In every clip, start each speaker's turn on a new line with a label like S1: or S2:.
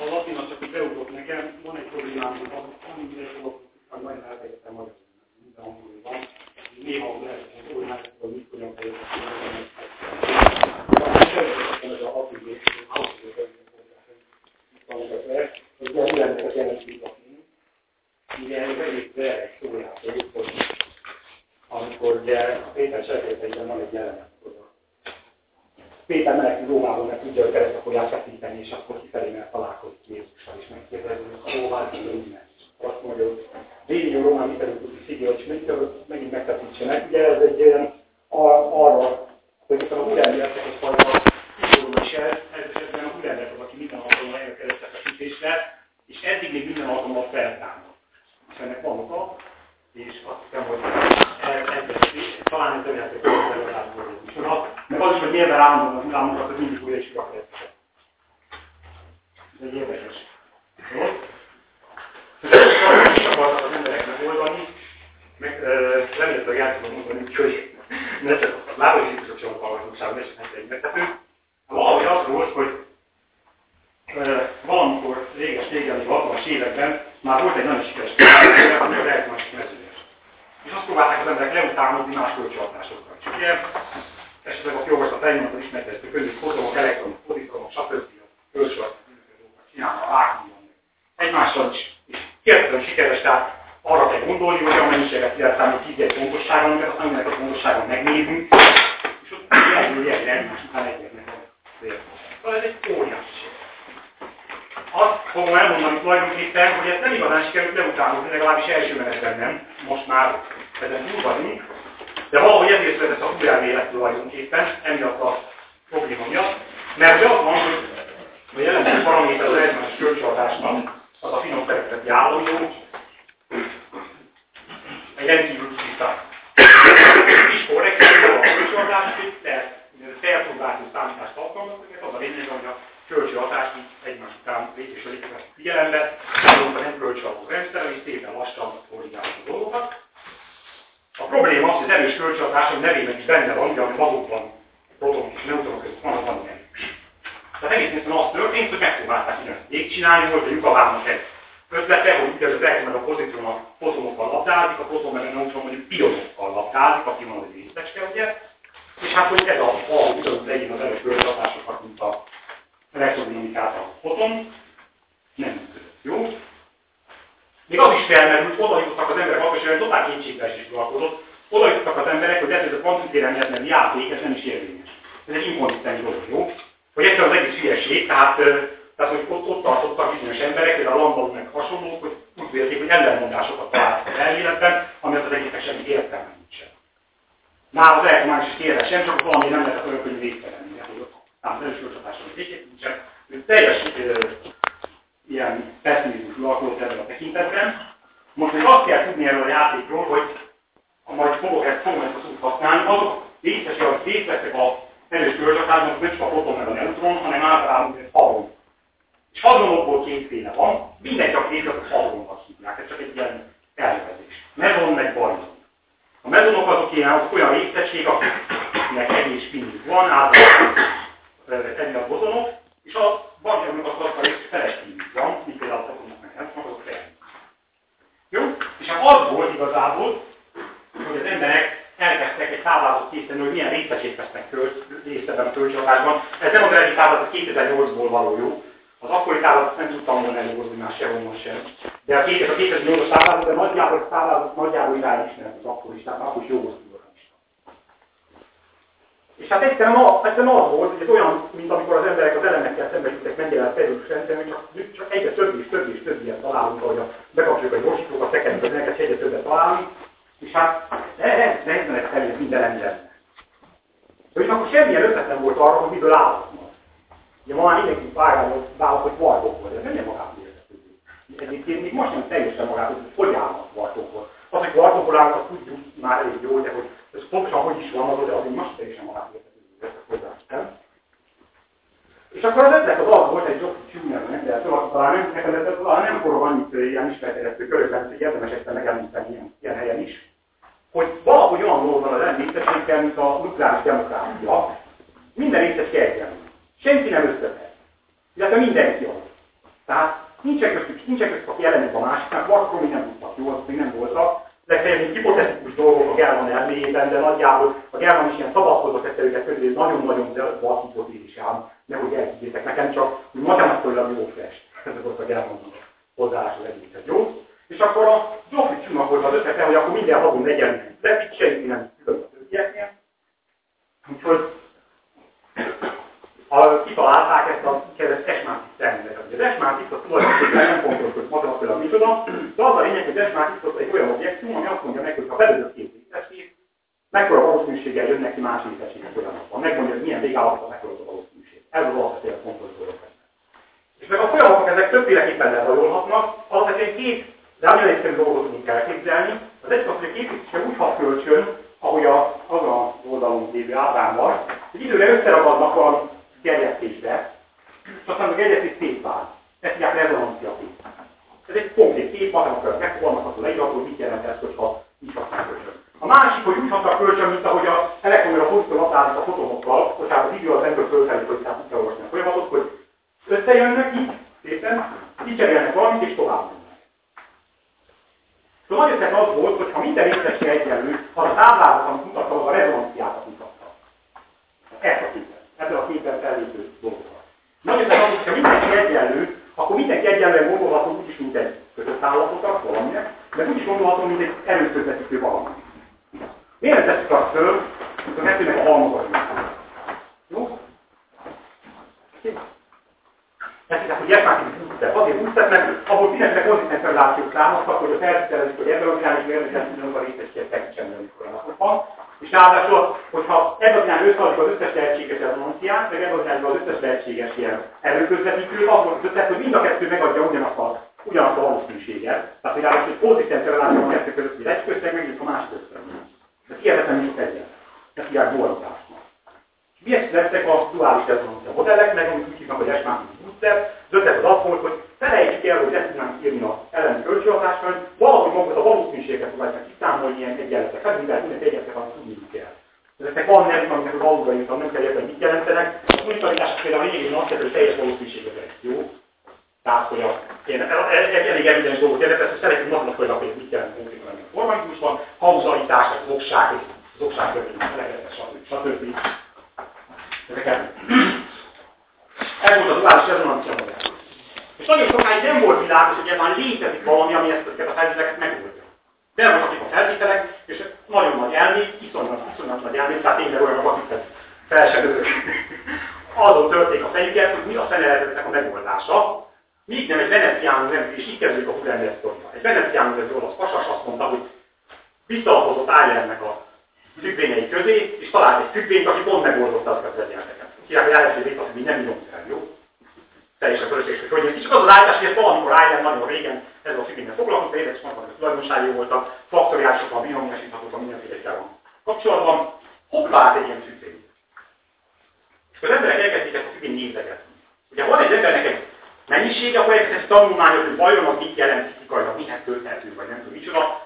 S1: a latin az csak egy beugrott nekem, van egy problémám, hogy amire fogok, majd elfejtettem magyarul, minden angolul van. Néha lehet, hogy problémák, hogy mit hogyan fejeztem. Ez a hatigé, hogy ugye mindennek a jelentős a film. Ugye ez elég egy szójáték, hogy amikor ugye a Péter cselekedeteiben van egy jelenet, Péter menekül Rómából, mert tudja, hogy keresztre fogják feszíteni, és akkor kifelé mert találkozik Jézussal, és megkérdezi, hogy a Rómán kívül innen. Azt mondja, hogy végig a Rómán mifelé tudni szigé, hogy megint megfeszítsenek. Ugye ez egy olyan arra, hogy itt a húrendületek egy fajta szóló is ez, ez esetben a húrendet az, aki minden alkalommal eljön keresztre feszítésre, és eddig még minden alkalommal feltámad. És ennek van oka, és azt hiszem, hogy ez, talán ez remélhető, hogy ez legalább is. Meg az is, hogy miért állandóan az imámunkat, hogy mindig újra is kirakják. Ez egy érdekes. Jó? Tehát is akartak az emberek megoldani, meg remélhetőleg el tudom mondani, hogy ne csak a lábai szívszokcsolók hallgatóság, ne csak egy megtető. Valahogy az volt, hogy valamikor réges-régen, 60-as években már volt egy nagyon sikeres például, ami az elektromos mezője. És azt próbálták az emberek leutálnozni más kölcsönhatásokkal. És ugye esetleg a jogosat elnyomata ismertettük, önök fotonok, elektronok, pozitronok, stb. Kölcsönhatásokat csinálnak, vágni egymással is. És hihetetlen sikeres, tehát arra kell gondolni, hogy a mennyiséget lehet számít 10 pontosságon, amiket aztán mindenek a pontosságon megnézünk, és ott egyről egyre egymás után egyetnek van. Szóval ez egy óriási azt fogom elmondani tulajdonképpen, hogy ezt nem igazán sikerült leutánozni, legalábbis első menetben nem. Most már ezen túl vagyunk. De valahogy ezért született a újjelmélet tulajdonképpen, emiatt a probléma miatt. Mert az van, hogy a jelentős paraméter az eredményes kölcsönhatásnak, az a finom szereteti állandó, egy rendkívül tisztán. Kis korrekció a kölcsönhatás, de felszolgáltó számítást alkalmaz, az a lényeg, hogy a kölcsön hatás egymás után lépésről lépésre figyelembe, azonban nem kölcsönható rendszer, és szépen lassan korrigálja a dolgokat. A probléma az, hogy az erős kölcsönhatás, ami nevében is benne van, ugye, ami magukban protonok és neutronok között van, az van erős. Tehát egész egyszerűen az történt, hogy megpróbálták ugyanezt csinálni, hogy a lyukavának egy ötlete, hogy ugye az meg a pozitron a fotonokkal labdázik, a proton meg a neutron mondjuk pionokkal labdázik, aki van egy részecske, ugye? És hát, hogy ez a fal ugyanúgy legyen az erős kölcsönhatásokat, mint a elektron amit a foton, nem működött. Jó? Még az is felmerült, oda jutottak az emberek, akkor sem totál kétségbeesés uralkodott, oda jutottak az emberek, hogy ez, ez a kvantumtérelmihez nem játék, ez nem is érvényes. Ez egy inkonzisztens dolog, jó? Hogy egyszerűen az egész hülyeség, tehát, tehát hogy ott, ott tartottak bizonyos emberek, például a Lambaud meg hasonlók, hogy úgy vélték, hogy ellenmondásokat találtak az elméletben, amelyet az egésznek semmi értelme nincsen. Már az elektromágneses térre nem csak valami nem lehetett olyan, hogy végtelen. 150 hatáson csak ő teljes ilyen pessimizmus uralkodott ebben a tekintetben. Most, hogy azt kell tudni erről a játékról, hogy ha majd fogok ezt, fogom ezt a szót használni, azok részes, akik részt veszek a erős kölcsatásnak, nem csak a proton meg a neutron, hanem általában ez hadron. És hadronokból kétféle van, mindegy a két, azok hadronnak hívják, ez csak egy ilyen elnevezés. Mezon meg barion. A mezonok azok ilyen, azok olyan részegség, akiknek egy és van, általában tenni a bozonok, és a az az rész felességük van, mint például a fotonok meg nem, azok. Jó? És hát az volt igazából, hogy az emberek elkezdtek egy táblázat készíteni, hogy milyen részecsét vesznek részt ebben a kölcsönhatásban. Ez nem az eredeti táblázat 2008-ból való jó. Az akkori táblázat nem tudtam volna előhozni már sehonnan sem. De a 2008-as táblázat, de nagyjából a táblázat nagyjából irány ismert az akkor is, tehát akkor is jó volt és hát egyszerűen, egyszerűen az volt, hogy ez olyan, mint amikor az emberek az elemekkel szemben jutnak megjelent szerűs rendszerben, csak, csak egyre több és több és több ilyen találunk, ahogy a, bekapcsoljuk a gyorsítókat, tekerünk az elemeket, egyre többet találunk, és hát ehhez nehezen felé minden ember. És akkor semmilyen ötlet nem volt arra, hogy miből állhatnak. Ugye ma már mindenki pályáról választ, hogy vartokból, de ez nem magától értetődő. Egyébként még most nem teljesen magától, hogy hogy állnak vartokból. Az, hogy vartokból állnak, tudjuk már elég jó, de hogy ez pontosan hogy is van, de azért most teljesen magát értetődő És akkor az ötlet az az volt, egy Jocky Tuner, de talán nem, nekem ez talán nem forog annyit ilyen ismertető körökben, hogy érdemes egyszer megemlíteni ilyen, ilyen helyen is, hogy valahogy olyan van az említességgel, mint a nukleáris demokrácia. Minden részes egyenlő. Senki nem összetett. Illetve mindenki az. Tehát nincsen köztük, nincsen köztük, aki ellenük a másiknak, akkor még nem tudtak, jó, azt még nem voltak. Legfeljebb egy hipotetikus dolgok a German elméjében, de nagyjából a German is ilyen szabadkozó tettelőket közé nagyon-nagyon vad hipotézis ám, nehogy elhiggyétek nekem, csak hogy matematikailag jó fest. Ez volt a German hozzáállás az egészet, jó? És akkor a Zsófi csomagolta az ötlete, hogy akkor minden havon legyen lepik, senki nem külön a többieknél. Úgyhogy a, kitalálták ezt a kérdezett esmátik rendet. Az esmátik az tulajdonképpen nem fontos, hogy matematikailag micsoda, de az a lényeg, hogy esmátik az egy olyan objektum, ami azt mondja meg, hogy ha belőlük két részecskét, mekkora valószínűséggel jönnek ki más részecskét folyamatban. Megmondja, hogy milyen végállapotban mekkora a valószínűség. Ez az alapvetően fontos dolog. És meg a folyamatok ezek többféleképpen lezajolhatnak, alapvetően két egyszerű dolgot tudunk elképzelni. Az egyik az, hogy a képviselő úgy hat kölcsön, ahogy a, az oldalon lévő ábrámban, hogy időre összeragadnak valami gerjesztésbe, és aztán a gerjesztés szétvál. Ezt hívják rezonancia kép. Ez egy konkrét kép, matematikai megfogalmazható leírató, hogy mit jelent ez, hogyha így használ kölcsön. A másik, hogy úgy hatnak kölcsön, mint ahogy a elektronra a pozitív a fotonokkal, hát az idő az ember fölfelé, hogy tehát úgy kell olvasni a folyamatot, hogy összejönnek így, szépen, kicserélnek valamit, és tovább Szóval nagy ötlet az volt, hogy ha minden részese egyenlő, az a táblázat, amit mutattam, az a rezonanciát mutatta. Ezt a képet. Ebből a képen fellépő dolgokat. Ötlet az, hogy ha mindenki egyenlő, akkor mindenki egyenlően gondolható úgyis, mint egy kötött állapotat, valamilyen, de úgy is gondolható, mint egy erőközvetítő valami. Miért tesszük azt föl, hogy a kettőnek a halmazat Jó? Nekik, hogy Jefmáki bootstrap. Azért bootstrap, mert abból mindenféle konzisztens relációk származtak, hogy a feltételezik, hogy ebben az irányos érdekel tudunk a részességet segítsen velük folyamatokban. És ráadásul, hogyha ebben az irányban összeadjuk az összes lehetséges rezonanciát, meg ebben az irányban az összes lehetséges ilyen erőközvetítőt, akkor az ötlet, hogy mind a kettő megadja ugyanazt a, ugyanazt a valószínűséget. Tehát, hogy ráadásul egy konzisztens reláció a kettő között, hogy egy közteg, meg a másik közteg. Ez hihetetlen sok egyen. Ezt hívják dualitásnak. Miért lettek a duális rezonancia modellek, meg amit úgy hívnak, hogy esmátik booster, az ötlet az volt, hogy felejtsük el, hogy ezt tudnánk írni a elleni kölcsönhatással, hogy valahogy magukat a valószínűséget próbálják kiszámolni ilyen egyenletek. Hát minden, minden egyenletek, amit tudni kell. Ezeknek van nevük, amiknek az írtam, nem kell érteni, mit jelentenek. A unitaritásos például lényegében azt jelenti, hogy teljes valószínűséget jó? Tehát, hogy egy elég evidens dolgot jelent, ezt szeretjük matematikailag, hogy mit jelent konkrétan a formalizmusban, hauzalitás, az okság, az okság következik, stb. stb. Ezeket ez volt a duális rezonancia modell. És nagyon sokáig nem volt világos, hogy már létezik valami, ami ezt a feltételeket megoldja. De voltak a feltételek, és nagyon nagy elmék, iszonyat, iszonyat nagy elmék, tehát tényleg olyan, akiket fel sem örök. Azon törték a fejüket, hogy mi a feneletetnek a megoldása, míg nem egy veneciánus nem, és így kezdődik a sztoria. Egy veneciánus, egy olasz pasas azt mondta, hogy visszalapozott Ájernek a függvényei közé, és talált egy függvényt, aki pont megoldotta azokat az egyenleteket hívják, hogy ISD létezik, mi nem írunk fel, jó? Teljesen fölösleges, hogy hogy csak az az állítás, hogy ezt valamikor ILM nagyon régen ez a függvényen foglalkozott, de érdekes mondtam, hogy tulajdonságai voltak, faktoriálisokkal, binomiásíthatókkal, mindenféle van kapcsolatban, hoppá, egy ilyen függvény. És az emberek elkezdték ezt a függvény nézegetni. Ugye van egy embernek egy mennyisége, akkor elkezdett tanulmányozni, hogy vajon az mit jelent fizikailag, mihez tölthető, vagy nem tudom micsoda, és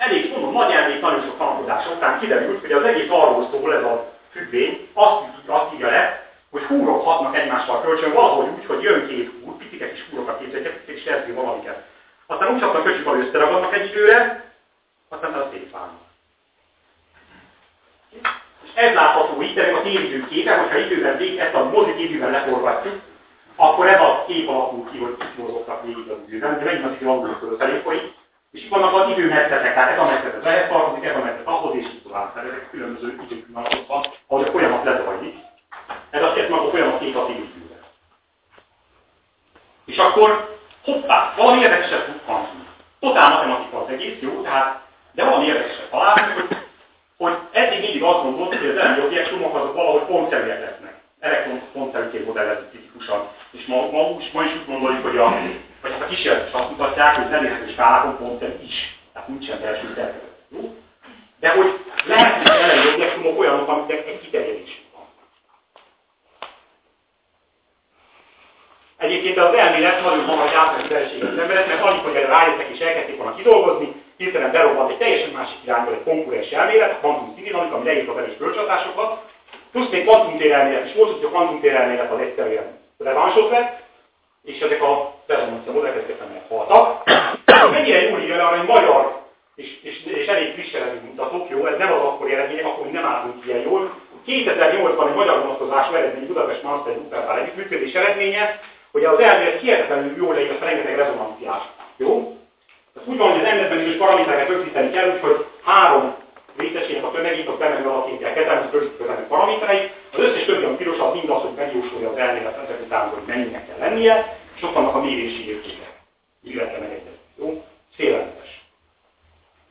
S1: elég mondom, nagy elmék nagyon sok tanulkozás után kiderült, hogy az egész arról szól ez a függvény azt, azt írja le, hogy húrok hatnak egymással kölcsön valahogy úgy, hogy jön két húr, picike kis húrokat képzeljük, kis kezdő valamiket. Aztán úgy csapnak köcsik, hogy összeragadnak egy időre, aztán az szétválnak. És ez látható itt, ennek a tényidő képe, hogyha időben vég, ezt a mozik időben leforgatjuk, akkor ez a kép alakul ki, hogy kik mozogtak végig az időben, de megint az idő alul felé folyik, és itt vannak az időmetszetek, tehát ez a metszet ez ehhez tartozik, ez a metszet ahhoz, és így tovább. Tehát ezek különböző időpillanatokban, ahogy a folyamat lezajlik. Ez azt jelenti, hogy a folyamat két időre. És akkor hoppá, valami érdekeset bukkant ki. Totál matematika az egész, jó, tehát, de valami érdekeset találunk, hogy, hogy eddig mindig azt gondolt, hogy az elemi objektumok azok valahogy pontszerűek lesznek. Elektron pontszerűként modellezik tipikusan. És ma, ma, ma is úgy gondoljuk, hogy a vagy hát a kísérletek azt mutatják, hogy nem érhető skálákon pont is. Tehát nincsen belső szerkezet. De hogy lehet, hogy jelenlegi objektumok olyanok, amiknek egy kiterjedés van. Egyébként az elmélet nagyon hamar átmegy felséget az emberek, mert alig, hogy rájöttek és elkezdték volna kidolgozni, hirtelen berobbant egy teljesen másik irányból egy konkurens elmélet, a kvantum színidinamika, ami leírta velős kölcsönhatásokat, plusz még kvantumtérelmélet is volt, hogy a kvantumtérelmélet az egyszerűen revansot lett, és ezek a rezonancia modellek ezeket meghaltak. Mennyire jól írja arra, hogy magyar és, és, és elég friss eredmény mutatók, jó, ez nem az akkori eredmények, akkor mi nem állunk ilyen jól. 2008-ban egy magyar vonatkozású eredmény Budapest Master Wuppertal együttműködés eredménye, hogy az elmélet hihetetlenül jól a rengeteg rezonanciás. Jó? Ez úgy van, hogy az elméletben is paramétereket rögzíteni kell, úgyhogy három részesének a tömegét, a tömeg alapján kell kezelni, az rögzítőlenek paramétereit. Az összes többi, ami piros, az mind az, hogy megjósolja az elmélet ezek után, hogy mennyinek kell lennie, és ott vannak a mérési értékek. Illetve megegyezni. Jó? Félelmetes.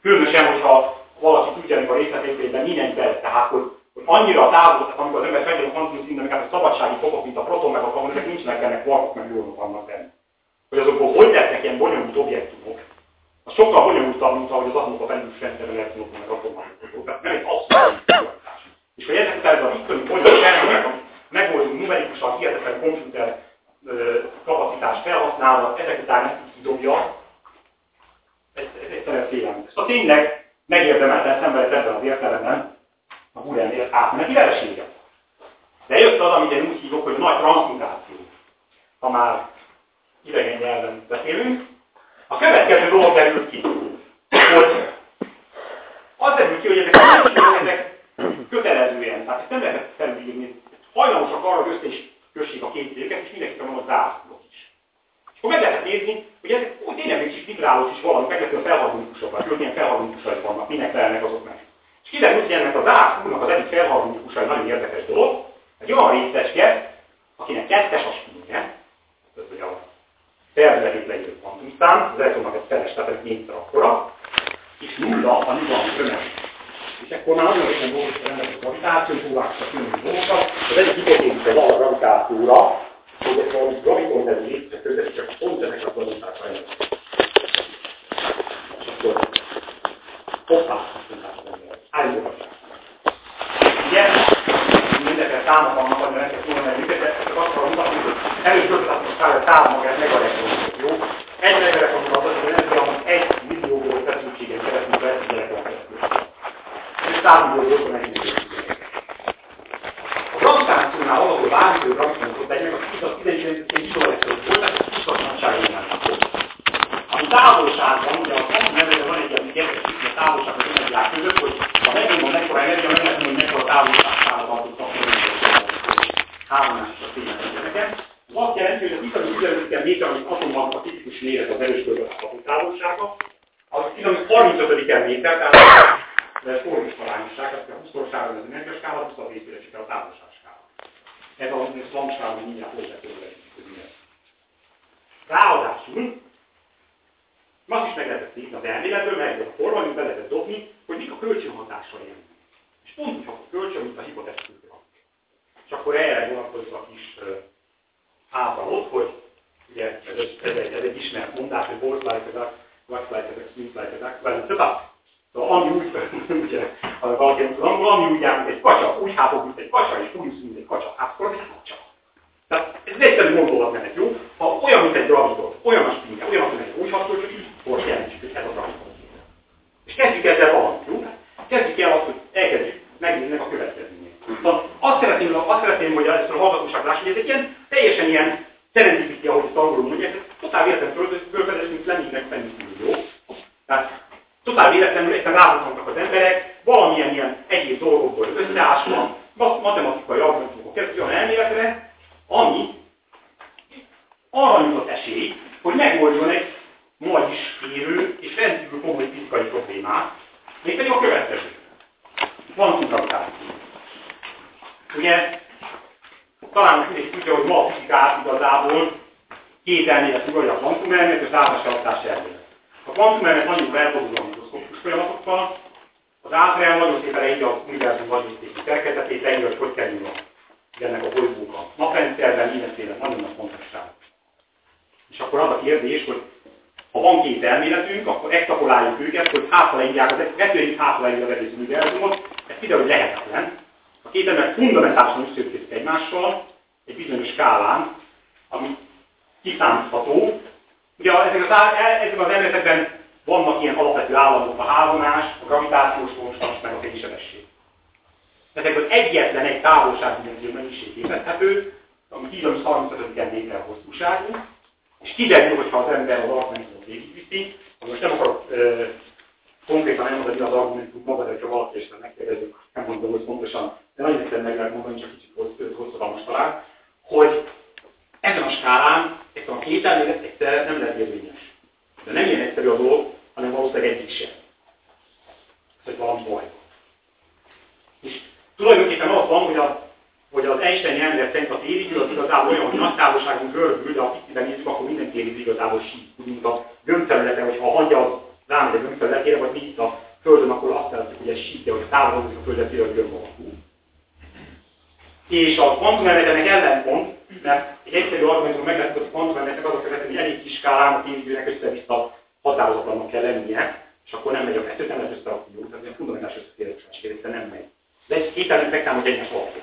S1: Különösen, hogyha valaki tudja ennek a részletében mindent be, tehát hogy, hogy annyira távol, tehát amikor az ember feltétlenül a kvantum szinten, a szabadsági fokok, mint a proton meg a kamon, ezek nincsenek benne, kvarkok meg jónok vannak benne. Hogy azokból hogy lehetnek ilyen bonyolult objektumok, az sokkal bonyolultabb, mint ahogy az atomok a felülős rendszerben elektronok meg atomok. Tehát nem egy abszolút És hogy ezek után ez a itteni bonyolult amit megoldunk numerikusan hihetetlen komputer kapacitást felhasználva, ezek után ezt így kidobja, ez, ez egyszerűen félelmetes. Szóval tényleg megérdemelten szenvedett ebben az értelemben a Gurennél átmeneti veresége. De jött az, amit én úgy hívok, hogy nagy transmutáció. Ha már idegen nyelven beszélünk, a következő dolog derült ki, hogy az derült ki, hogy ezek a ezek kötelezően, tehát ezt nem lehet felülírni, hajlamosak arra, hogy össze is kössék a két céget, és mindenki van a zászlók is. És akkor meg lehet nézni, hogy ezek úgy tényleg egy kis vibrálós is valami, meg lehet, hogy milyen felharmonikusai vannak, minek felelnek azok meg. És kiderült, hogy ennek a zászlónak az egyik felharmonikusai nagyon érdekes dolog, egy olyan részecske, akinek kettes a spinje, tehát hogy a szervezetét leírt kvantumszám, az elektronnak egy feles, tehát egy négyszer akkora, és nulla a nyugalmi tömeg. És akkor már nagyon régen volt rendes a gravitáció, próbáltak a különböző dolgokat. Az egyik hipotézis az a gravitációra, hogy ez valami gravitonitási lépcsek között, csak pont ezek a gravitációra jön. És akkor hoppá, állítogatják. Ugye, mindenféle számok vannak, hogy nektek volna meg de csak azt akarom mutatni, hogy először azt kell, hogy szám magát meg a legjobb. Jó? Egy megelektronon az, hogy energiámat egy millióból feszültségen keresztül vesz egy elektron keresztül. És számoló volt a A gravitációnál az, hogy bármikor gravitációt legyen, az 19 izoelektron volt, tehát az 20 nagyságonál Ami távolságban, ugye a quantum nevező van egy ilyen érdekes a távolság az energiák között, hogy ha megmondom mekkora energia, meg lehet hogy mekkora távolság szállított akkor három másodperc tényleg ez azt jelenti, hogy az iszonyú 15 méter, amit atomban a tipikus méret az erős körülbelül távolsága, az iszonyú 35 méter, tehát ez forrós arányosság, tehát a 20 skála az energiaskála, 20 a részére csak a távolságskála. Ez a szlamskála, hogy mindjárt hozzá körülbelül Ráadásul, azt is meg lehetett írni az elméletből, mert a forma, be lehetett dobni, hogy mik a kölcsönhatásai ennek. És pont úgy a kölcsön, mint a hipotetikus És akkor erre vonatkozik a kis ábrahot, hogy ugye ez, ez, egy, ez egy ismert mondás, hogy work like a duck, like a duck, sleep like a duck, well, it's a duck. Szóval ami úgy, ugye, valaki nem tudom, ami úgy jár, mint egy kacsa, úgy hábog, mint egy kacsa, és úgy mint egy kacsa, hát akkor az egy kacsa. Tehát ez egy egyszerű gondolat menet, jó? Ha olyan, mint egy graviton, olyan a spinje, olyan, mint egy úgy hatol, csak így most jelentsük, hogy ez a graviton. És kezdjük ezzel valamit, jó? Kezdjük el azt, hogy elkezdjük megnézni a következményét. Szóval azt szeretném, azt szeretném, hogy először a hallgatóság láss, hogy ez egy ilyen teljesen ilyen serendipity, ahogy ezt angolul mondják, ez totál véletlenül fölfedez, mint Flemingnek fennítő, jó? Tehát totál véletlenül egyszerűen rábukkantak az emberek, valamilyen ilyen egyéb dolgokból összeásva, matematikai algoritmokok keresztül olyan elméletre, ami arra nyújtott esély, hogy megoldjon egy ma is érő és rendkívül komoly fizikai problémát, mégpedig a következő. Van gravitáció. Ugye, talán mindenki tudja, hogy ma a fizikát igazából két elmélet uralja a kvantumelmélet és az átláshatás elmélet. A kvantumelmélet nagyon felfordul a mikroszkopikus folyamatokkal, az átrel nagyon szépen leírja az univerzum vagyontéki szerkezetét, leírja, hogy hogy kerül a ennek a bolygók a naprendszerben, mindenféle nagyon nagy fontosság. És akkor az a kérdés, hogy ha van két elméletünk, akkor extrapoláljuk őket, hogy hátralegják, az kettőjük hátralegják az egész univerzumot, ez kiderül, hogy lehetetlen. A két ember fundamentálisan összeütközik egymással, egy bizonyos skálán, ami kiszámítható. Ugye ezek az, ezek az elméletekben vannak ilyen alapvető államok, a hálomás, a gravitációs konstans, meg a fénysebesség. Ezekből egyetlen egy távolságdimenzió mennyiség képezhető, ami 10 35 méter hosszúságú, És kiderül, hogyha az ember az argumentumot végigviszi, most nem akarok ö, konkrétan elmondani az argumentum maga, de ha valaki esetleg megkérdezik, nem mondom, hogy pontosan, de nagyon egyszerűen meg lehet mondani, csak kicsit hosszadalmas talán, hogy ezen a skálán ezt a két elmélet egyszer nem lehet érvényes. De nem ilyen egyszerű a dolog, hanem valószínűleg egyik sem. Ez hogy valami baj. És tulajdonképpen az van, hogy, a, hogy az Einstein elmélet szerint a térigű az igazából olyan, hogy nagy távolságon görbül, de ha piciben nézzük, akkor minden térigű igazából sík. Mint a gömbterülete, hogyha a hangya az rámegy a gömbterületére, vagy mi itt a Földön, akkor azt jelenti, hogy ez síkja, hogy távolodik a Földetére, a gömb alakú. És a kvantumelméletnek ellenpont, mert egy egyszerű argumentum meg lehet, hogy a kvantumelméletnek az a követő, hogy elég kis skálán a térigűnek össze-vissza határozatlannak kell lennie, és akkor nem megy a kettőt, nem lehet összerakni, tehát ilyen fundamentális összeférhetetlenség, nem megy. De egy két elég megtámad egymás alapja.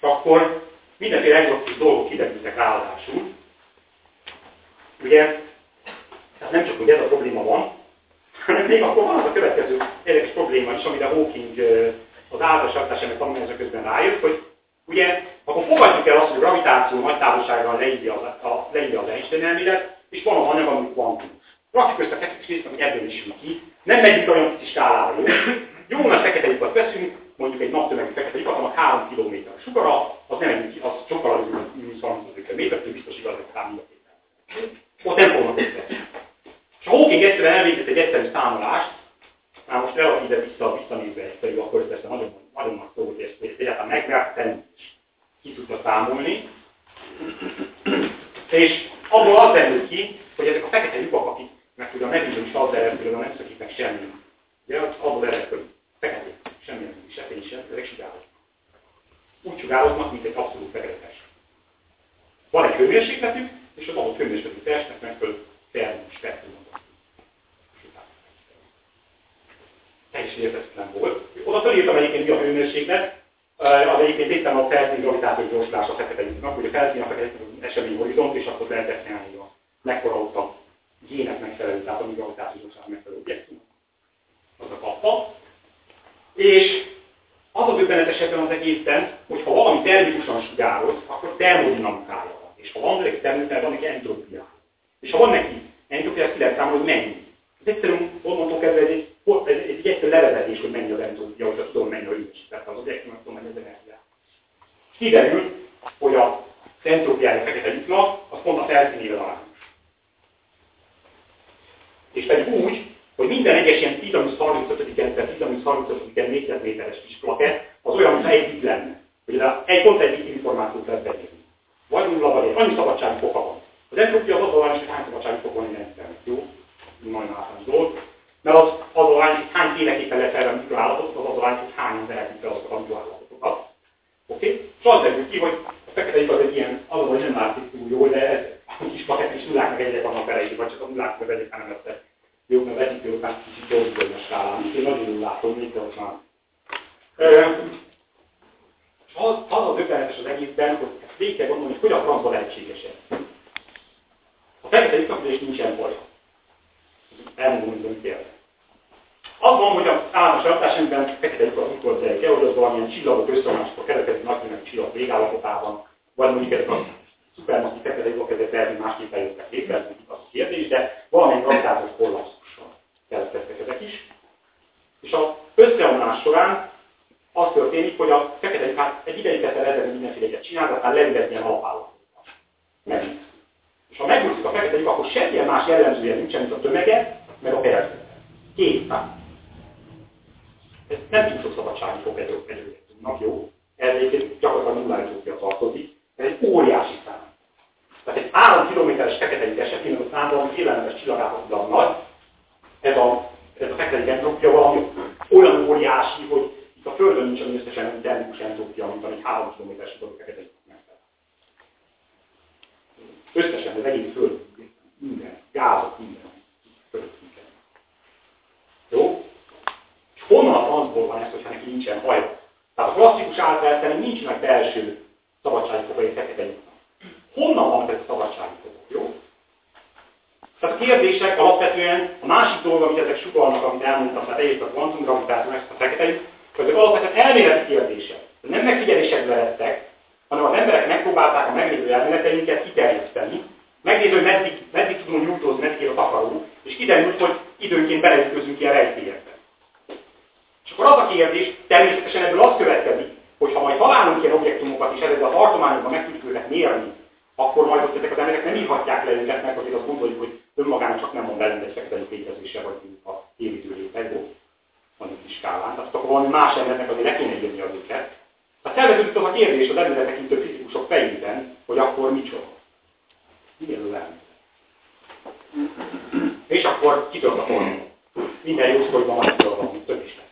S1: Akkor mindenféle egzotikus dolgok kiderültek ráadásul. Ugye, tehát nem csak, hogy ez a probléma van, hanem még akkor van az a következő érdekes probléma is, amire Hawking az általános tanulmányozó közben rájött, hogy ugye, akkor fogadjuk el azt, hogy a gravitáció nagy távolsággal leírja az, a, leírja az Einstein elmélet, és van az anyag, ami kvantum. Rakjuk össze a kettőt, és hogy ebből is ki. Nem megyünk olyan kicsi skálára, jó? Jó nagy fekete lyukat veszünk, mondjuk egy naptömegű fekete lyukat, annak 3 km sugara, az nem egy, az sokkal mint 30 km, biztos igaz, hogy számít Ott nem fognak össze. És a Hawking egyszerűen elvégzett egy egyszerű számolást, már most relatíve vissza, visszanézve egyszerű, akkor ez persze nagyon, nagyon nagy szó, hogy ezt, ezt egyáltalán megvertem, és ki tudta számolni. És abból az derül ki, hogy ezek a fekete lyukak, akik, mert ugye a nevűző is az ered, hogy nem szakít meg semmi. Ugye abból ered, hogy fekete, semmi nem is, se sem, ezek sugároznak. Úgy sugároznak, mint egy abszolút fekete test. Van egy hőmérsékletük, és az adott hőmérsékletű testnek megfelelő felnő spektrumot. Teljesen értetlen volt. Oda fölírtam egyébként mi a hőmérséklet, az egyébként éppen a felszín gravitációs gyorsulás a fekete lyuknak, hogy a felszín a fekete esemény horizont, és akkor lehet definiálni a mekkora ott a gének megfelelő, tehát a mi gravitációs gyorsulás megfelelő objektum. Az a kappa. És az a döbbenetes ebben az egészben, hogy ha valami termikusan sugároz, akkor termodinamikája. És ha van egy termőtel, van egy entrópia. És ha van neki entrópia, ki lehet számolni, hogy mennyi. Ez egyszerűen onnantól kezdve egy, egy, egy, egy egyszerű levezetés, hogy mennyi az entrópia, hogyha tudom mennyi a hűs. Tehát az objektum, tudom mennyi az energia. Kiderül, hogy a entrópiája fekete lyuknak, az pont a felszínével arányos. És pedig úgy, hogy minden egyes ilyen 10-35-en per 10-35-en négyzetméteres kis plakett, az olyan, mintha egy lenne. Hogy egy pont egy információt lehet beírni. Nulla vagy egy. Annyi szabadsági foka van. Az entrópia az az hogy hány szabadsági fok van egy rendszernek, jó? Nagyon általános dolog. Mert az az arány, hogy hány féleképpen lehet felvenni mikroállatot, az az arány, hogy hányan vehetik fel azokat a mikroállatokat. Oké? Okay? És az derül ki, hogy a fekete lyuk az egy ilyen, az hogy nem látszik túl jó, de ez a kis pakett is nulláknak egyek vannak vele, vagy csak a nulláknak egyek, hanem ezt jó, mert egyik jó, mert kicsit dolgozni a skálán. Én nagyon jól látom, mint ott már. És az, az a döbbenetes az egészben, hogy végig kell gondolni, hogy hogy a francba lehetséges ez. A fekete lyuknak is nincsen baj. Elmondom, hogy kérdez. Az van, hogy az általános adásünkben fekete lyuk az gondolják el, hogy az valamilyen csillagok összeomláskor keletkezik nagymértékű csillag végállapotában, vagy mondjuk ezek a szupermasszív fekete lyukak ezek termi másképpen jöttek létre, ez az a kérdés, de valamilyen gravitációs kollapszussal keletkeztek ezek is. És az összeomlás során az történik, hogy a fekete lyuk hát egy ideig kezdve ezen mindenféle csinál, aztán leület ilyen alapállapotokat. Megint ha megúszik a fekete lyuk, akkor semmilyen más jellemzője nincsen, mint a tömege, meg a percet. Két szám. Ez nem túl sok szabadsági fok előttünk, jó? Ez egyébként gyakorlatilag nullára tartozik. Ez egy óriási szám. Tehát egy 3 kilométeres fekete lyuk esetén az számban, hogy félelmetes csillagához nagy, ez a, ez a fekete lyuk valami olyan óriási, hogy a Földön nincs olyan összesen termikus entrópia, mint egy 3 kilométeres fekete lyuk Összesen az egész föld, minden, gázok, minden fölöttünket. Jó? És honnan a francból van ez, hogyha neki nincsen haja? Tehát a klasszikus által nincsenek belső szabadsági fokai fekete lyuknak. Honnan van ez a szabadsági fokok, jó? Tehát a kérdések alapvetően a másik dolog, amit ezek sugalnak, amit elmondtam, tehát egyrészt a kvantumgravitáció, ezt a fekete lyuk, ezek alapvetően elméleti kérdések. Nem megfigyelések lettek, hanem az emberek megpróbálták a meglévő elméleteinket kiterjeszteni, megnézni, hogy meddig, meddig tudunk nyújtózni, meddig a takaró, és kiderült, hogy időnként beleütközünk ilyen rejtélyekbe. És akkor az a kérdés, természetesen ebből az következik, hogy ha majd találunk ilyen objektumokat, és ezekben a tartományokban meg tudjuk őket mérni, akkor majd ott ezek az emberek nem írhatják le őket, mert azért azt gondoljuk, hogy önmagának csak nem mond ellen egy fekete létezése, vagy a évítő létező, egy kis skálán. Tehát akkor valami más embernek azért ne kéne írni az őket. Tehát felvetődik az a kérdés az előre tekintő fizikusok fejében, hogy akkor micsoda. Milyen lenne? És akkor kitört a forradalom. Minden jó sztoriban van forradalom, több is lesz.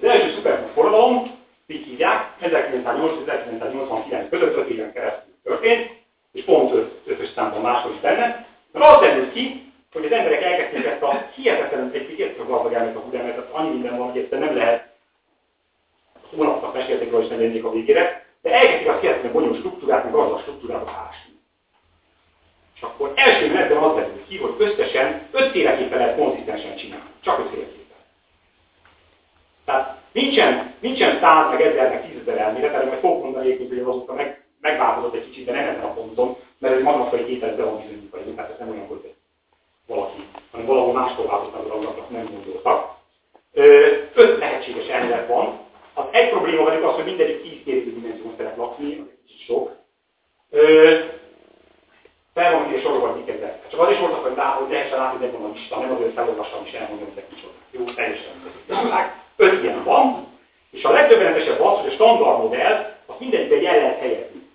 S1: Az első szuperfúd forradalom, így hívják, 1908-1989 között 5 éven keresztül történt, és pont 5 számban máshol is benne, mert az derült ki, hogy az emberek elkezdték ezt a hihetetlen, egy kicsit gazdag elment a hudemet, tehát annyi minden van, hogy nem lehet hónapnak mesélték róla, és nem a végére, de elkezdték azt hihetetlen bonyolult struktúrát, meg gazdag struktúrába ásni. És akkor első menetben az derült ki, hogy összesen ötféleképpen lehet konzisztensen csinálni. Csak ötféleképpen. Tehát nincsen, nincsen száz, meg ezer, meg tízezer elmélet, erre majd fogok mondani hogy azóta meg, megváltozott egy kicsit, de nem ezen a ponton, mert ez magamasztai kétel be van bizonyítva, tehát ez nem olyan, hogy valaki, hanem valahol mástól változtak a nem gondoltak. Öt lehetséges elmélet van. Az egy probléma vagyok az, hogy mindegyik 10 kérdő dimenziót szeret lakni, az egy kicsit sok fel van írva sorolva, hogy mik ezek. Csak az is voltak, hogy, lá, hogy lehessen látni, hogy van a lista, nem azért felolvassam és elmondjam, hogy micsoda. Jó, teljesen Öt ilyen van, és a legdöbbenetesebb az, hogy a standard modell, azt mindegyikbe el lehet helyezni.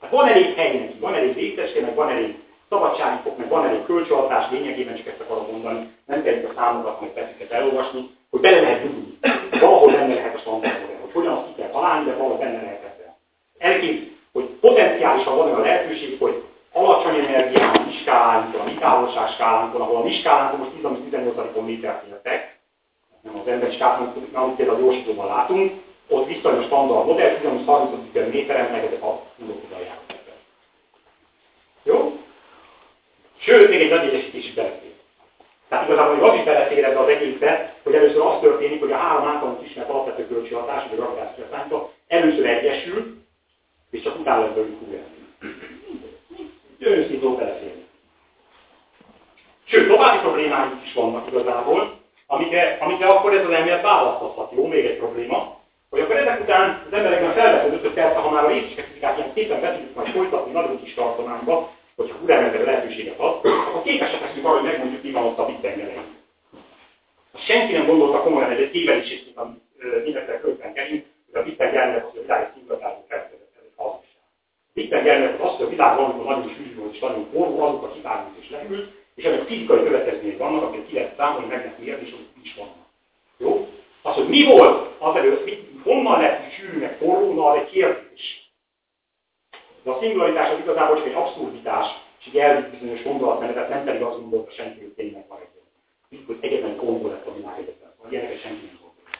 S1: Hát van elég hely neki, van elég részecske, van elég szabadságfok, meg van elég kölcsönhatás, lényegében csak ezt akarom mondani, nem kell a számokat, meg perceket elolvasni, hogy bele lehet dugni. Valahol benne lehet a standard modell, hogy hogyan azt ki kell találni, de valahol benne lehet ebben. Elkép, hogy potenciálisan van olyan lehetőség, hogy alacsony energián, a miskálánkon, a mitávolság skálánkon, ahol a miskálánkon most 10-18 métert értek, nem az emberi skálánkon, amit például a gyorsítóban látunk, ott viszonylag standard modell, 10-30 méteren meg ezek a oda Jó? Sőt, még egy nagy egyesítés is belefér. Tehát igazából az is belefér ebbe az egészbe, hogy először az történik, hogy a három általunk ismert alapvető kölcsönhatás, vagy a gravitációs először egyesül, és csak utána lesz belőlük újra. Őszintén beleférni. Sőt, további problémáink is vannak igazából, amikre, amikre akkor ez az elmélet választhat. Jó, még egy probléma, hogy akkor ezek után az embereknek felvetődött, hogy persze, ha már a fizikát ilyen szépen be tudjuk majd folytatni nagyon kis tartományba, hogyha Hurember lehetőséget ad, akkor képesek leszünk arra, hogy megmondjuk, mi van ott a Big Bang Senki nem gondolta komolyan, hogy egy tévedés, amit mindenféle körben kerünk, hogy a Bang elmélet az, hogy a világ egy Itten gyermek az, hogy a világ valamikor nagyon sűrű volt és nagyon forró, azok a kipárult és lehűlt, és ennek fizikai következmények vannak, amiket ki lehet számolni, meg lehet mérni, és azok is vannak. Jó? Az, hogy mi volt az előtt, honnan lett sűrű, meg forró, na, az egy kérdés. De a szingularitás az igazából csak egy abszurditás, és egy elvitt bizonyos gondolatmenetet, nem pedig azt gondolta senki, hogy tényleg van egy Így, hogy egyetlen kombó lett a világ egyetlen. Ilyeneket senki nem gondolta.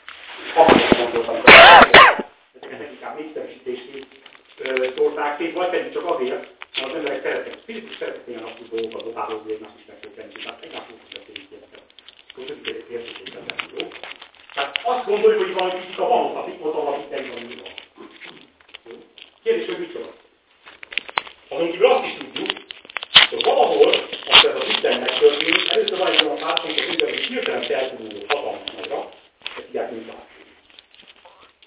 S1: Akkor gondoltam, hogy ezeket inkább népszerűsítésként szórták szét, vagy pedig csak azért, mert az emberek szeretnek, fizikus szeretnek ilyen napú dolgokat dobálózni, egymás is megköteni, tehát egy ilyenek. Köszönjük, értékében jó. Tehát azt gondoljuk, hogy valami fizika van ott, a ott van, mi van. Kérdés, hogy micsoda? Azon kívül azt is tudjuk, hogy valahol, amikor ez a Isten megtörténik, először van egy olyan fázis, amikor az ember hirtelen feltuduló hatalmas nagyra, ezt hívják mint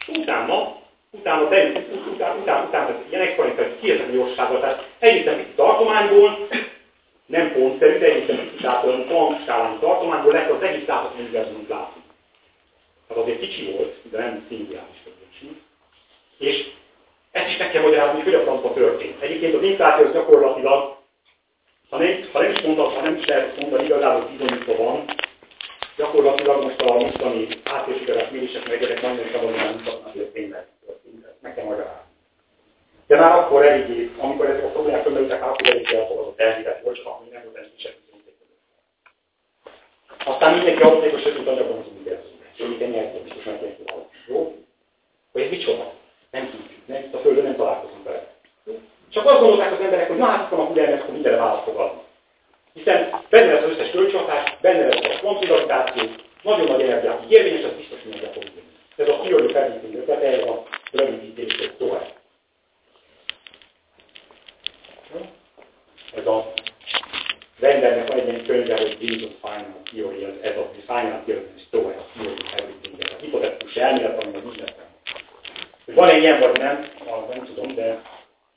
S1: Utána utána beüt, utána, utána, utána ilyen exponenciális gyorsággal, tehát pici tartományból, nem pontszerű, de tehát olyan kvantskálányi tartományból lett az egész látható univerzumot látni. Tehát azért kicsi volt, de nem szinguláris kicsi. És ezt is meg kell magyarázni, hogy a francba történt. Egyébként az infláció gyakorlatilag, ha nem, ha nem is mondtam, ha nem is lehet mondani, igazából bizonyítva van, gyakorlatilag most a mostani átérségeles mérések meg ezek nagyon szabadon mutatnak, hogy tényleg meg kell magyarázni. De már akkor eléggé, amikor ezek a problémák fölmerültek, akkor eléggé elfogadott elhívett volt, csak akkor nem volt ez kisebb Aztán mindenki mondja, hogy sötét anyagban az univerzum. Sőt, egy nyelvben biztos meg. Jó? Hogy ez micsoda? Nem tudjuk. Nem, itt a Földön nem találkozunk vele. Csak azt gondolták az emberek, hogy na hát van a kudelmet, akkor mindenre választ fog adni. Hiszen benne lesz az összes kölcsönhatás, benne lesz a kvantidagitáció, nagyon nagy energiát érvényes, az biztos, meg fog Ez a kiadó felhívni, tehát erre a rövidítés tovább. Ez a Rendernek van egy ilyen hogy Jesus Final Theory, ez, ez a Final Theory Story, a Theory Everything, ez a hipotetikus elmélet, ami a üzletem. Van egy ilyen vagy nem, az nem tudom, de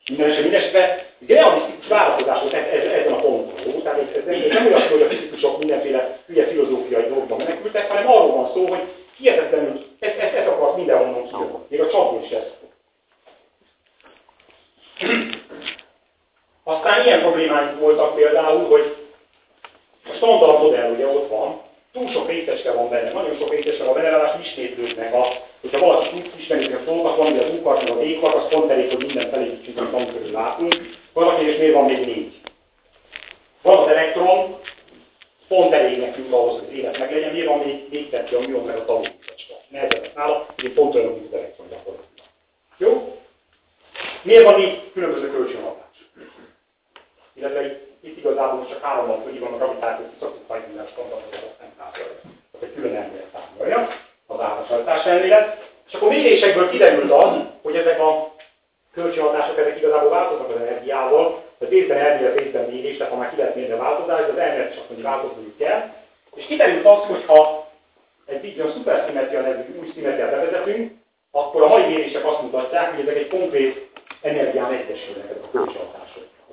S1: minden esetben, minden esetben realisztikus vállalkozás volt ez, ez, ezen a ponton. Tehát ez, ez, nem, nem olyan, hogy a fizikusok mindenféle hülye filozófiai dolgokban menekültek, hanem arról van szó, hogy hihetetlenül ez, ez, ez akart mindenhonnan kijönni. Még a csapó is ezt. Aztán ilyen problémáink voltak például, hogy a standard modell ugye ott van, túl sok részeske van benne, nagyon sok részeske van benne, ráadásul ismétlődnek a, hogyha valaki tud ismerni a szókat, van, hogy az úkart, meg a végkart, az pont elég, hogy minden felépítsünk, amit tanul körül látunk. Valaki, és miért van még négy? Van az elektron, pont elég nekünk ahhoz, hogy az élet meglegyen, miért van még négy tető, a mion meg a tanulításra. Nehezebb nála, hogy pont olyan, mint az elektron gyakorlatilag. Jó? Miért van négy különböző kölcsönhatás? Illetve itt, itt igazából csak hárommal fölhívom a gravitációt, hogy szoktuk hagyni, mert standardokat nem távolja. Tehát egy külön elmélet távolja, az állatsaltás elmélet. És akkor mérésekből kiderült az, hogy ezek a kölcsönhatások, ezek igazából változnak az energiával, tehát részben elmélet, részben mérés, tehát ha már ki lehet mérni a változást, de az elmélet csak mondjuk változni kell. És kiderült az, hogy ha egy olyan szuperszimetria nevű új szimetriát bevezetünk, akkor a mai mérések azt mutatják, hogy ezek egy konkrét energián egyesülnek ezek a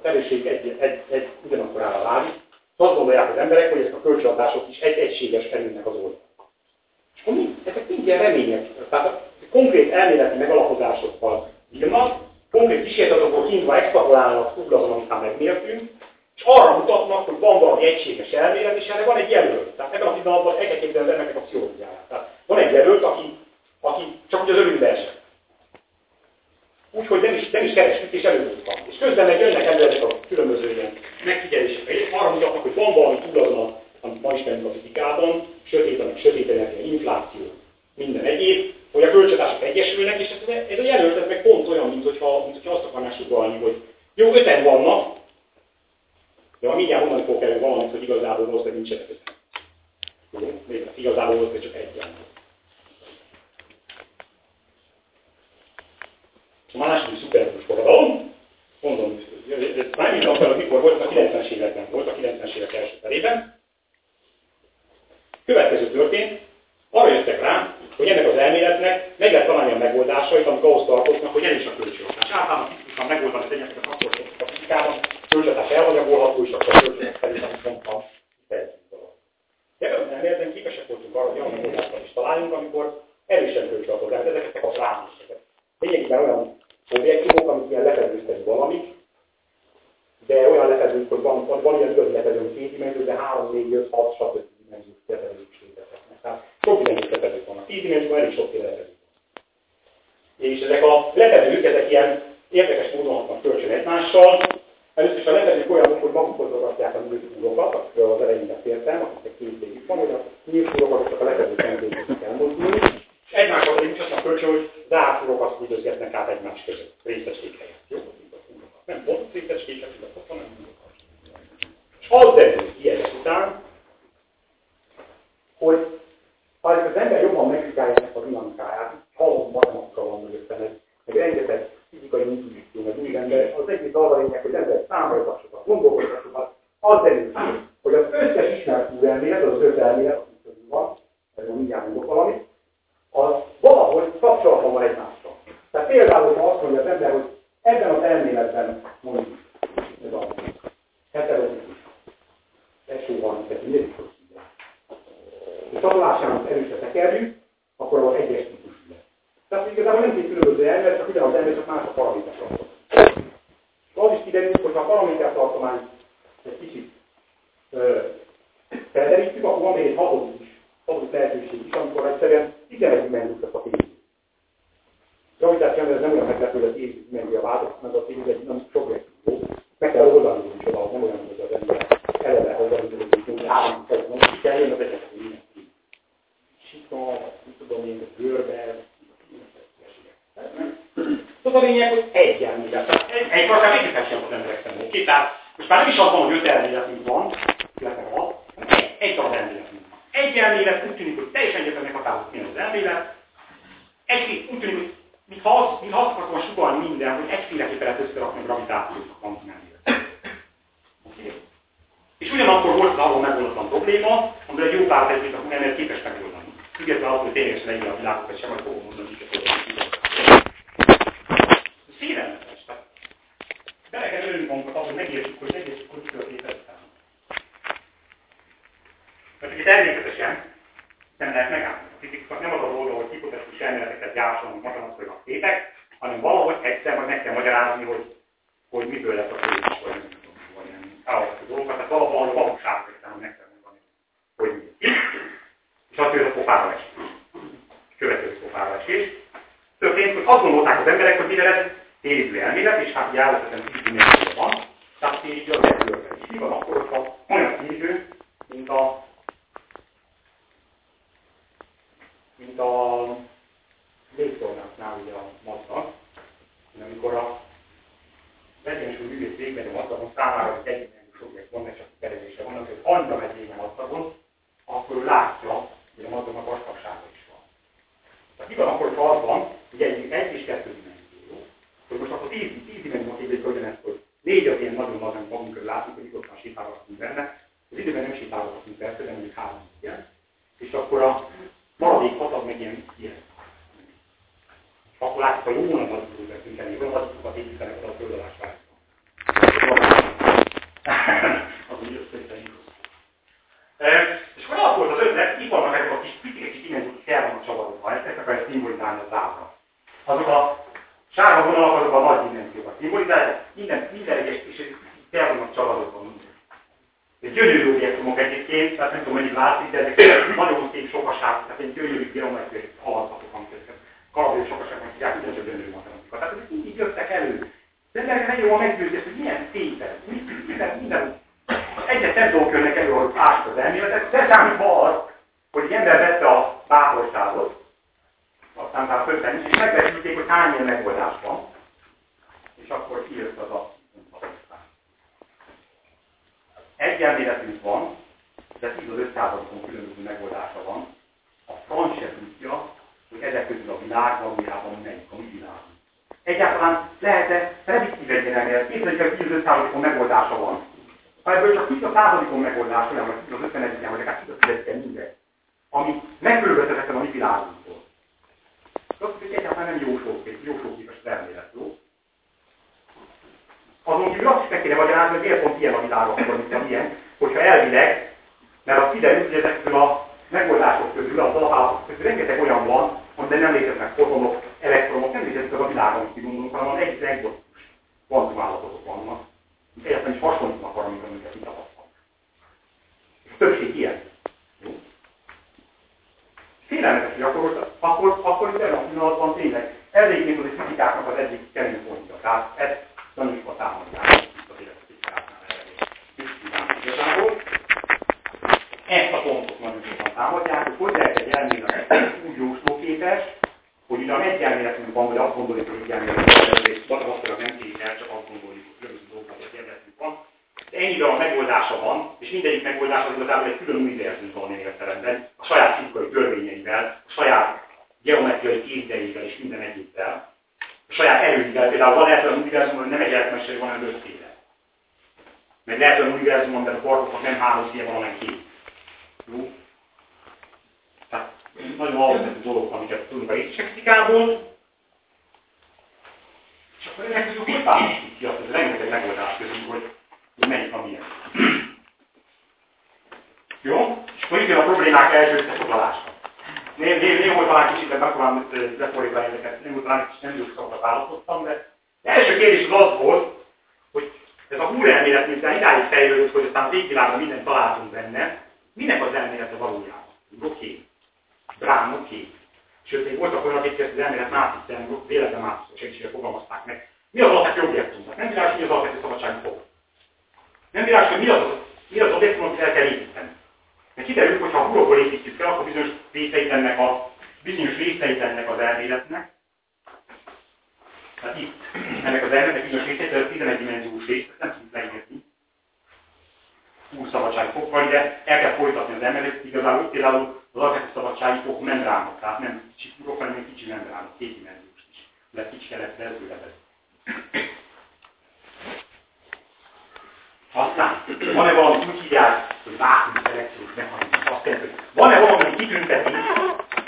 S1: erősség egy, egy, egy ugyanakkor áll a válik. Azt gondolják az emberek, hogy ezek a kölcsönhatások is egy egységes erőnek az oldal. És akkor mi? Ezek mind ilyen remények. Tehát a konkrét elméleti megalapozásokkal írnak, konkrét kísérletokból kiindulva extrapolálnak amit már megmértünk, és arra mutatnak, hogy van valami egységes elmélet, és erre van egy jelölt. Tehát ebben a pillanatban el kell képzelni az embernek a pszichológiáját. Tehát van egy jelölt, aki, aki csak hogy az örülbe esett úgyhogy nem is, nem is kerestük, és van. És közben meg jönnek elő ezek a különböző ilyen megfigyelések. Arra mutatnak, hogy van valami túl azon, amit ma ismerünk a fizikában, sötét, amik sötét energia, infláció, minden egyéb, hogy a kölcsönhatások egyesülnek, és ez, ez a jelölt ez meg pont olyan, mint hogyha, mint hogyha azt akarná sugalni, hogy jó, öten vannak, de ha mindjárt mondani fog kell valamit, hogy igazából valószínűleg nincsenek öten. Jó? Még igazából valószínűleg csak egy van. A második szupererős forradalom, mondom, már mint akkor, mikor volt, a 90-es években volt, a 90-es évek első felében. Következő történt, arra jöttek rá, hogy ennek az elméletnek meg lehet találni a megoldásait, amik ahhoz tartoznak, hogy is a kölcsönhatás. Általában fizikusan megoldani az egyeneket a faktorok a fizikában, kölcsönhatás elhanyagolható, és akkor a kölcsönhatás felé, amit mondtam, ebben az elméletben képesek voltunk arra, hogy olyan megoldásokat is találjunk, amikor erősen kölcsönható, ezeket a rámoseket. Lényegében olyan objektívok, amik ilyen lefedőztek valamit, de olyan lefedők, hogy van, van, van ilyen igazi lefedőnk két dimenzió, de három, négy, öt, hat, stb. dimenziós lefedők is létezhetnek. Tehát sok dimenziós lefedők vannak. Tíz dimenzióban elég sokféle lefedők. És ezek a lefedők, ezek ilyen érdekes módon hatnak kölcsön egymással. Először is a lefedők olyanok, hogy magukhoz ragadják a nyíltúrokat, akikről az elején beszéltem, akiknek két végük van, hogy a nyíltúrokat csak a lefedők nem kell mozdulni, és egymáshoz pedig azt a kölcsön, hogy zászlókat küldözgetnek át egymás között, részecskék helyett. Jó? Nem pont részecskék, hanem. És az derül ezek után, hogy ha az ember jobban megvizsgálja ennek a dinamikáját, halom baramakkal van mögöttem, ez, meg rengeteg fizikai intuíció, meg új ember, az egész arra lényeg, hogy ember számolgatásokat, gondolkodásokat, az derül hogy az összes ismert elmélet, az az öt elmélet, amit van, erről mindjárt mondok valamit, az valahogy kapcsolatban van egymással. Tehát például, ha azt mondja az ember, hogy ebben az elméletben mondjuk ez a heterotikus SO32 mindegy fog És tanulásának erősre tekerjük, akkor az egyes típus lesz. Tehát igazából nem két különböző elmélet, csak ugyanaz elmélet, csak más a paraméter Az is kiderült, hogy ha a paraméter tartomány egy kicsit felderítjük, akkor van még egy hatodik is, hatodik lehetőség is, amikor egyszerűen 11 dimenziót a fény. Gravitáció ez nem olyan meglepő, hogy az év dimenzió változik, meg a fény egy nem progresszió. Meg kell oldani, hogy oda, nem olyan, hogy az ember eleve oldani, hogy három kezdve, hogy kell jön az egyetek, hogy mindenki. Sika, nem tudom én, a görbe, az a lényeg, hogy. Tehát egy, egy akár végig sem az emberek szemben. Két, tehát most már nem is az van, hogy öt elméletünk van, egy elmélet úgy tűnik, hogy teljesen egyetemnek határozott mi az elmélet, egy, úgy tűnik, hogy mintha azt, mintha azt akartam sugalni minden, hogy egyféleképpen lehet összerakni a gravitációt a kvantum elméletet. Oké? Okay? És ugyanakkor volt az arról megoldatlan probléma, amivel egy jó párt egyébként a ember képes megoldani. Függetlenül az, hogy ténylegesen leírja a világokat, sem majd fogom mondani, hogy közül a világ valójában melyik a. Egyáltalán lehet-e prediktív egy ilyen elmélet? Képzeljük, hogy 10 5%-on megoldása van. Ha ebből csak 10 a századikon megoldás, olyan, vagy 10 az 51 vagy akár 10 a 10 mindegy, ami megkülönböztethetetlen a mi világunktól. Azt hogy egyáltalán nem jósóképes elmélet, jó? Azon kívül azt is meg kéne magyarázni, hogy miért pont ilyen a világ akkor, mint ilyen, hogyha elvileg, mert az kiderült, hogy ezekből a megoldások közül, a alapállatok közül rengeteg olyan van, amiben nem léteznek fotonok, elektronok, nem léteznek a világon, gondolunk, hanem egy egzotikus kvantumállapotok vannak, egyáltalán is hasonlítanak arra, mint amiket mi tapasztalunk. És a többség ilyen. Jó? Félelmetes, hogy akkor, akkor, akkor itt ebben a pillanatban tényleg, ez egyébként az egy fizikáknak az egyik kemény pontja. Tehát ezt tanúsba támadják az. Ezt a pontot nagyon sokan támadják, hogy hogy lehet egy elmélet úgy jóslóképes, hogy ugyan egy elméletünk van, vagy azt gondoljuk, hogy egy elméletünk és matematikailag nem kétel, csak azt gondoljuk, hogy különböző dolgokat egy elméletünk van. De ennyivel a megoldása van, és mindegyik megoldás az igazából egy külön univerzum van értelemben, a saját fizikai törvényeivel, a saját geometriai képzeivel és minden egyébben a saját erőivel. Például van lehet olyan univerzumban, hogy nem egy elektromos van, hanem ötféle. Meg lehet olyan univerzumban, de a partoknak nem három szíje van, hanem két. Jó? Nagyon alapvető dolgok, amiket tudunk a részfizikában. És akkor ennek közül hogy választjuk ki azt, hogy rengeteg megoldás közül, hogy, hogy melyik a milyen. Jó? És akkor itt a problémák első összefoglalása. Név, név volt talán kicsit, megpróbálom lefordítani ezeket, nem volt talán kicsit nem jutott választottam, de az első kérdés az az volt, hogy ez a húrelmélet, miután idáig fejlődött, hogy aztán a végvilágban mindent találtunk benne, minek az elmélete valójában? Oké. Okay. Okay. Sőt, még voltak olyanok, akik ezt az elmélet mászik, véletlen mászik segítségre fogalmazták meg. Mi az alapvető objektum? Nem világos, mi az alapvető szabadsági fog. Nem világos, hogy mi az, mi az objektum, amit el kell építeni. Mert kiderült, hogy ha a hurokból építjük fel, akkor bizonyos részeit ennek, a, bizonyos részeit ennek az elméletnek, tehát itt ennek az elméletnek bizonyos részeit, ez a 11 dimenziós rész, nem tudjuk leírni úrszabadság fokval, de el kell folytatni az emelet, igazából például az alapvető szabadsági fok membránok, tehát nem kicsi furok, hanem egy kicsi membránok, kétdimenziós is, de kicsi kelet lezőlebez. Aztán, van-e valami úgy hívják, hogy vákum szelekciós mechanizmus? Azt jelenti, hogy van-e valami kitünteti,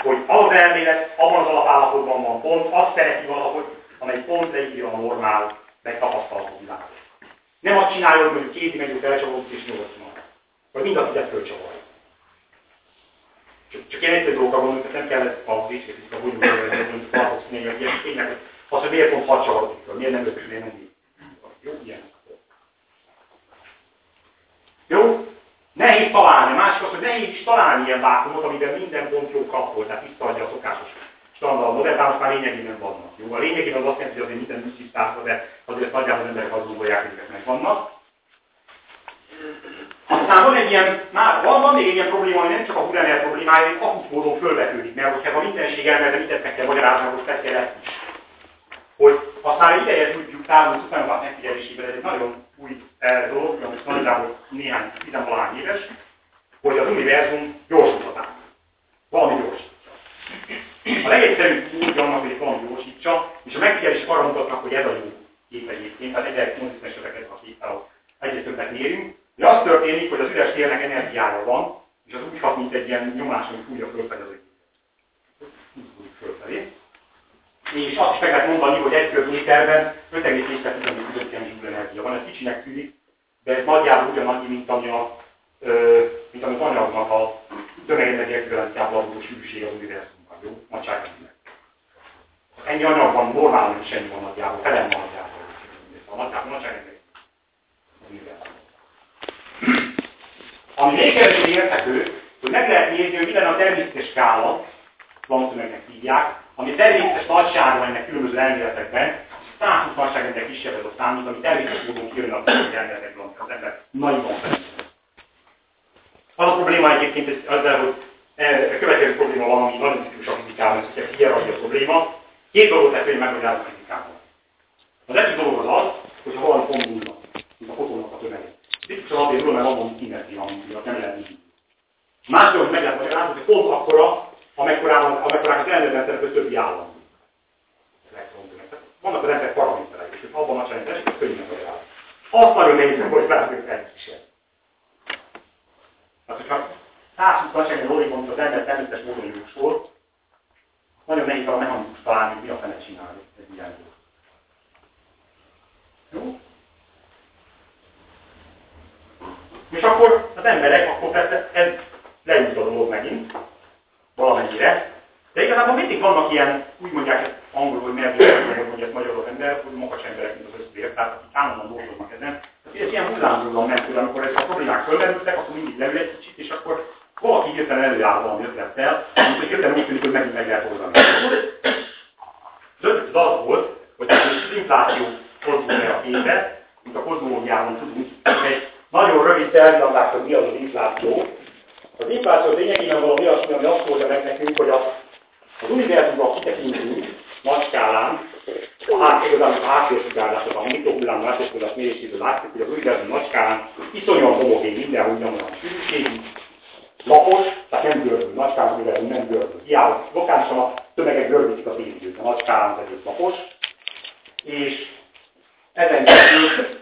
S1: hogy az elmélet abban az alapállapotban van pont, azt szereti valahogy, amely pont leírja a normál, megtapasztalható világot. Nem azt csinálja, hogy két dimenzió felcsavarodik és nyolc van. Vagy mind a tizet fölcsavarja. Csak, csak ilyen egyszerű dolgokra gondolunk, tehát nem kellett a végsőfizika bonyolulni, hogy mondjuk paradoxni, hogy ilyen tényleg, az, hogy miért pont hat csavarodik föl, miért nem öt, miért nem így. Jó, ilyen. Jó? Nehéz találni. Másik az, hogy nehéz is találni ilyen vákumot, amiben minden pont jó kapol, tehát visszaadja a szokásos standard modell, most már lényegében vannak. Jó? A lényegében az azt jelenti, hogy azért minden nincs tisztázva, de azért nagyjából az emberek azt gondolják, hogy ezek megvannak. Aztán van egy ilyen, már van, van még egy ilyen probléma, hogy nem csak a Huremel problémája, hanem akut módon fölvetődik, mert hogyha a mindenség elmélete mindent meg kell magyarázni, akkor kell ezt is. Hogy azt már ideje tudjuk távol szupernovák megfigyelésében, ez egy nagyon új eh, dolog, most nagyjából néhány, tizenvalány éves, hogy az univerzum gyorsíthatán. Valami gyorsítsa. A legegyszerűbb úgy annak, hogy valami gyorsítsa, és a megfigyelések arra mutatnak, hogy ez a jó kép egyébként, tehát 1900 eseteket a képpel egyre többet mérünk, de az történik, hogy az üres térnek energiája van, és az úgy hat, mint egy ilyen nyomás, ami fújja fölfelé az Úgy fölfelé. És azt is meg lehet mondani, hogy egy köbméterben 5,4 közötti energia van. Ez kicsinek tűnik, de ez nagyjából ugyanannyi, mint ami a, ö, mint ami az anyagnak a tömegenergia ekvivalenciával való sűrűség az univerzumban, jó? Nagyságrendileg. Ennyi anyag van, normálisan is ennyi van nagyjából, felem van nagyjából. A nagyjából univerzum. Ami még kevésbé érthető, hogy meg lehet nézni, hogy minden a természetes skála, Planck's hívják, ami természetes nagysága ennek különböző elméletekben, 120 nagyságrendel kisebb ez a szám, mint ami természetes módon kijön a elméletekből, az ember nagyban felül. Az a probléma egyébként ezzel, hogy a következő probléma van, ami nagyon tipikus a fizikában, ez a hierarchia probléma. Két dolgot lehet hogy megmagyarázni a fizikában. Az egyik dolog az az, hogyha valami pont nulla, mint a fotónak a tömege. Biztosan azért nulla, mert abban szimmetria, amit nem lehet így. Más dolog, hogy meg lehet magyarázni, hogy pont akkora, amekkorák az ellenrendszerek a többi állam. Vannak az emberek paraméterek, és abban a csendben, és könnyű magyarázni. Azt nagyon nehéz, hogy látjuk egy kísért. Tehát, hogyha 120 nagyságrendű origont az ember természetes módon jósol, nagyon nehéz a mechanikus találni, mi a fene csinálni egy ilyen dolgot. Jó? És akkor az emberek, akkor persze ez leült a dolog megint, valamennyire, de igazából mindig vannak ilyen, úgy mondják angolul, hogy mert hogy ezt magyarul ember, hogy makacs emberek, mint az összvér, tehát akik állandóan dolgoznak ezen. Tehát ez ilyen hullámzóan ment, amikor ezek a problémák fölmerültek, akkor mindig leül egy kicsit, és akkor valaki hirtelen előáll valami ötlettel, amikor hirtelen úgy tűnik, hogy megint meg lehet oldani. Az ötlet az volt, hogy az infláció fordulja a képet, mint a kozmológiában tudunk, egy nagyon rövid tervillandás, hogy mi az az infláció. Az infláció lényegében valami olyasmi, ami azt mondja meg nekünk, hogy a, az univerzumban kitekintünk nagy skálán, hát, igazából a háttérsugárzások, a mikrohullám háttérsugárzás méréséből látjuk, hogy az univerzum nagy skálán iszonyúan homogén, mindenhol ugyanolyan sűrűségű, lapos, tehát nem görbül, nagy univerzum nem görbül. Hiába lokálisan a tömegek görbítik az évidőt, a nagy skálán az egész lapos, és ezen kívül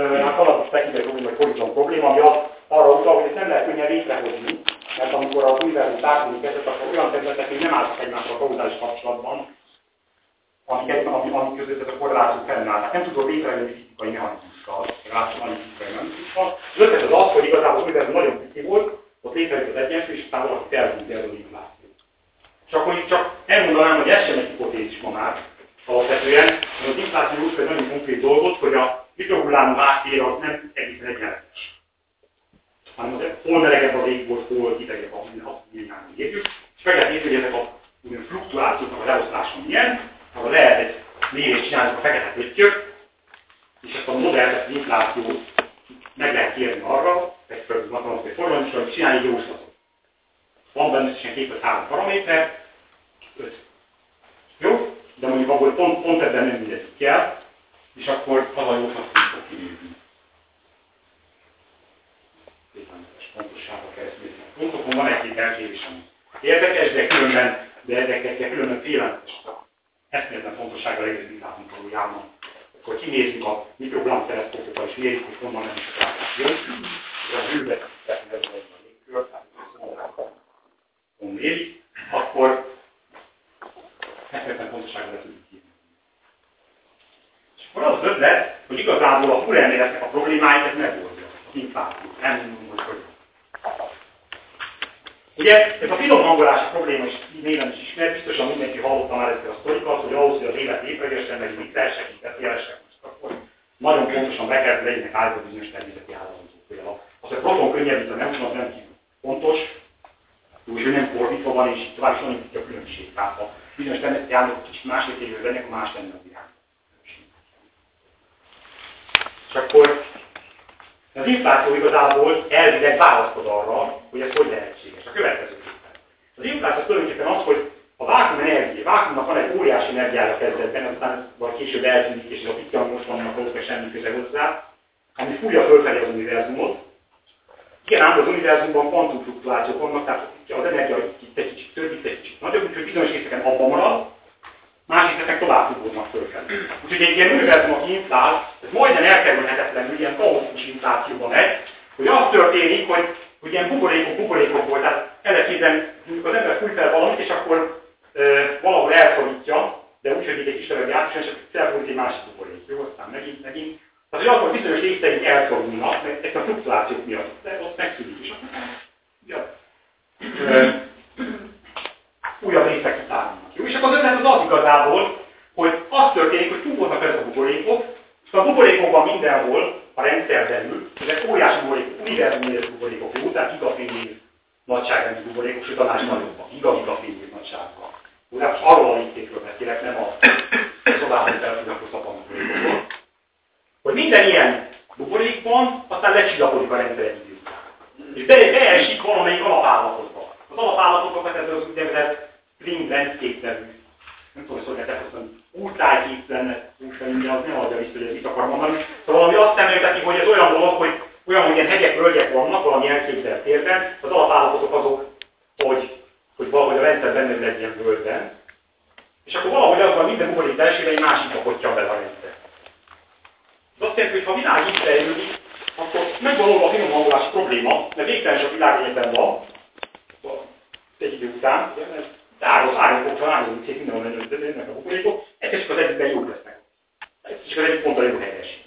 S1: hát a technikai probléma, vagy horizont probléma, ami az, arra utal, hogy ezt nem lehet könnyen létrehozni, mert amikor az univerzum társulni kezdett, akkor olyan területek, hogy nem álltak egymással kauzális kapcsolatban, amik, egy, amik, amik között ez a korreláció fennáll. Tehát nem tudod létrejönni fizikai mechanizmussal, annyi fizikai mechanizmussal. Az ötlet az az, hogy igazából az univerzum nagyon pici volt, ott létrejött az egyensúly, és aztán valaki felhúzta ez az infláció. És csak elmondanám, hogy ez sem egy hipotézis ma már, alapvetően, mert az infláció úgy egy nagyon konkrét dolgot, hogy a mikrohullámú háttér az nem egészen egyenletes. Hanem az hol melegebb a égbolt, hol hidegebb a milliány érjük, és meg lehet nézni, hogy ezek a fluktuációknak a leoszlása milyen, akkor lehet egy mérést csinálni a fekete pöttyök, és ezt a modellt, ezt az inflációt meg lehet kérni arra, egy fölött matematikai is, hogy csinálni egy jóslatot. Van benne összesen két vagy három paraméter, öt. Jó? De mondjuk abból pont, pont ebben nem mindegy kell, és akkor az a jóslat fog kinézni. Pontossága keresztül. Pontokon van egy-két elkérésem. Érdekes, de különben, de érdekes, de különben félelmetes eszméletlen fontossága egész világunk valójában. Akkor kinézzük a mikrogram teleszkópokkal és mérjük, hogy honnan nem is a jön a hővezetek megvan a légkör, hát méri, akkor 70 pontoságra tudjuk hívni. És akkor az hogy igazából a furelméletnek a problémáit ez megoldja, az nem mondom, hogy. Ugye ez a finom hangolás probléma is néven is ismert, mindenki hallotta már ezt a sztorikat, hogy ahhoz, az élet épegesen, meg vicces, segített, jelesek most akkor nagyon pontosan be kell legyenek állva bizonyos természeti állapot, hogy a az, hogy proton könnyebb, a neutron az nem kívül fontos, úgy, hogy nem fordítva van, és tovább is van a különbség. Tehát a bizonyos államok kicsit másik érő lennek, a más lenne a világ. És akkor az infláció igazából elvileg választod arra, hogy ez hogy lehetséges. A következőképpen. Az infláció tulajdonképpen az, hogy a vákum energia, vákumnak van egy óriási energiája kezdetben, aztán vagy később eltűnik, és a pityan most vannak valószínűleg semmi köze hozzá, ami fújja fölfelé az univerzumot. Igen, ám az univerzumban kvantumfluktuációk vannak, tehát az energia itt egy kicsit több, itt egy kicsit nagyobb, úgyhogy bizonyos részeken abban marad, más részeken tovább fugódnak fölfelé. Úgyhogy egy ilyen univerzum, aki inflál, ez majdnem elkerülhetetlenül ilyen kaotikus inflációban megy, hogy az történik, hogy, hogy ilyen buborékok, buborékok volt, tehát eleképpen az ember fúj fel valamit, és akkor valahol elszorítja, de úgy, hogy egy kis levegő át, és felfordít egy másik buborék. Jó, aztán megint, megint. Tehát, hogy akkor bizonyos részeink elszorulnak, mert ezt a fluktuációk miatt, de ott megszűnik is. Ja. Újabb részek kitárulnak. Jó, és akkor az ötlet az az igazából, hogy az történik, hogy túlvolnak ezek a buborékok, és a buborékokban mindenhol a rendszer belül, ezek óriási buborékok, univerzum buborékok, jó, tehát gigafényév nagyságrendű buborékok, sőt a más nagyobbak, giga-gigafényév nagyságban. Ugye arról a léptékről beszélek, nem a szobában felfűnakos buborékokról. Hogy minden ilyen buborékban aztán lecsillapodik a rendszer egy idő. És be, beesik valamelyik alapállapotba. Az alapállapotokat ez az úgynevezett Spring Landscape nevű, nem tudom, hogy szólják, úrtájkép lenne, úgy az nem adja vissza, hogy ez mit akar mondani. Szóval valami azt szemlélteti, hogy ez olyan dolog, hogy olyan, hogy ilyen hegyek, völgyek vannak valami elképzelt térben, az alapállapotok azok, hogy hogy valahogy a rendszer benne egy ilyen völgyben, és akkor valahogy az van minden buborék belsőben egy másikba hotja bele a rendszer. Ez azt jelenti, hogy ha a világ itt fejlődik, akkor megvan a finom hangolás probléma, mert végtelen sok világegyetem van, egy idő után, ugye, mert áros, árnyékokra, árnyékok, mindenhol mennek a buborékok, egyszer csak az egyikben jók lesznek. Egyszer csak az egyik ponttal jó helyesít.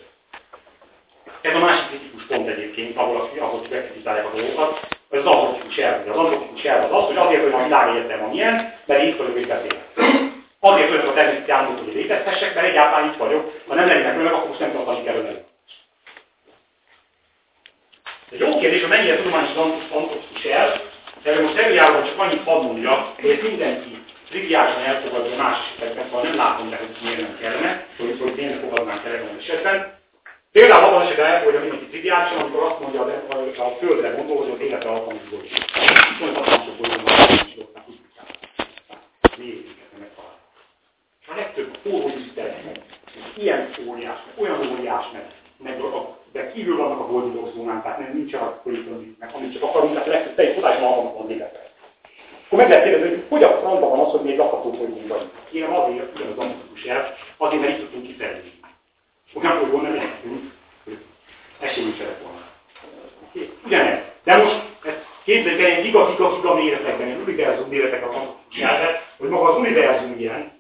S1: Ez a másik kritikus pont egyébként, ahol, az, ahol bekritizálják a dolgokat, az antropikus elv. Az antropikus elv az az, hogy azért, hogy a világ egyetem amilyen, mert itt vagyok és beszélek. Azért vagyok a természeti államok, hogy létezhessek, mert egyáltalán itt vagyok. Ha nem lennének önök, akkor most nem tartani kell önök. De jó kérdés, hogy mennyire tudományos antropikus elv, erről most előjárban csak annyit hadd mondja, hogy ezt mindenki triviálisan elfogadja más esetekben, szóval nem látom be, hogy miért nem kellene, hogy, hogy tényleg fogadnánk el ebben az esetben. Például abban esetben elfogadja mindenki triviálisan, amikor azt mondja a, a, a földre gondol, hogy az életre alkalmas bolygó. Viszont hatalmasok bolygónak nincs ott Miért nem megtalálni? A legtöbb hóhózüter, ilyen óriás, olyan óriás, meg, meg a, de kívül vannak a boldogok zónán, tehát nem nincs a politikai, meg amit csak akarunk, tehát a legtöbb teljes tudáson alkalmat van életre. Akkor meg lehet kérdezni, hogy hogy a francban van az, hogy még lakható bolygón vagyunk. Kérem azért, ugyanaz antikus el, azért, mert itt tudtunk kifejlődni. Olyan bolygón nem lehetünk, hogy esélyünk se lett volna. Ugyanez. De most ezt képzeljük el, egy giga-giga-giga méretekben, egy univerzum méretekben van hogy maga az univerzum ilyen,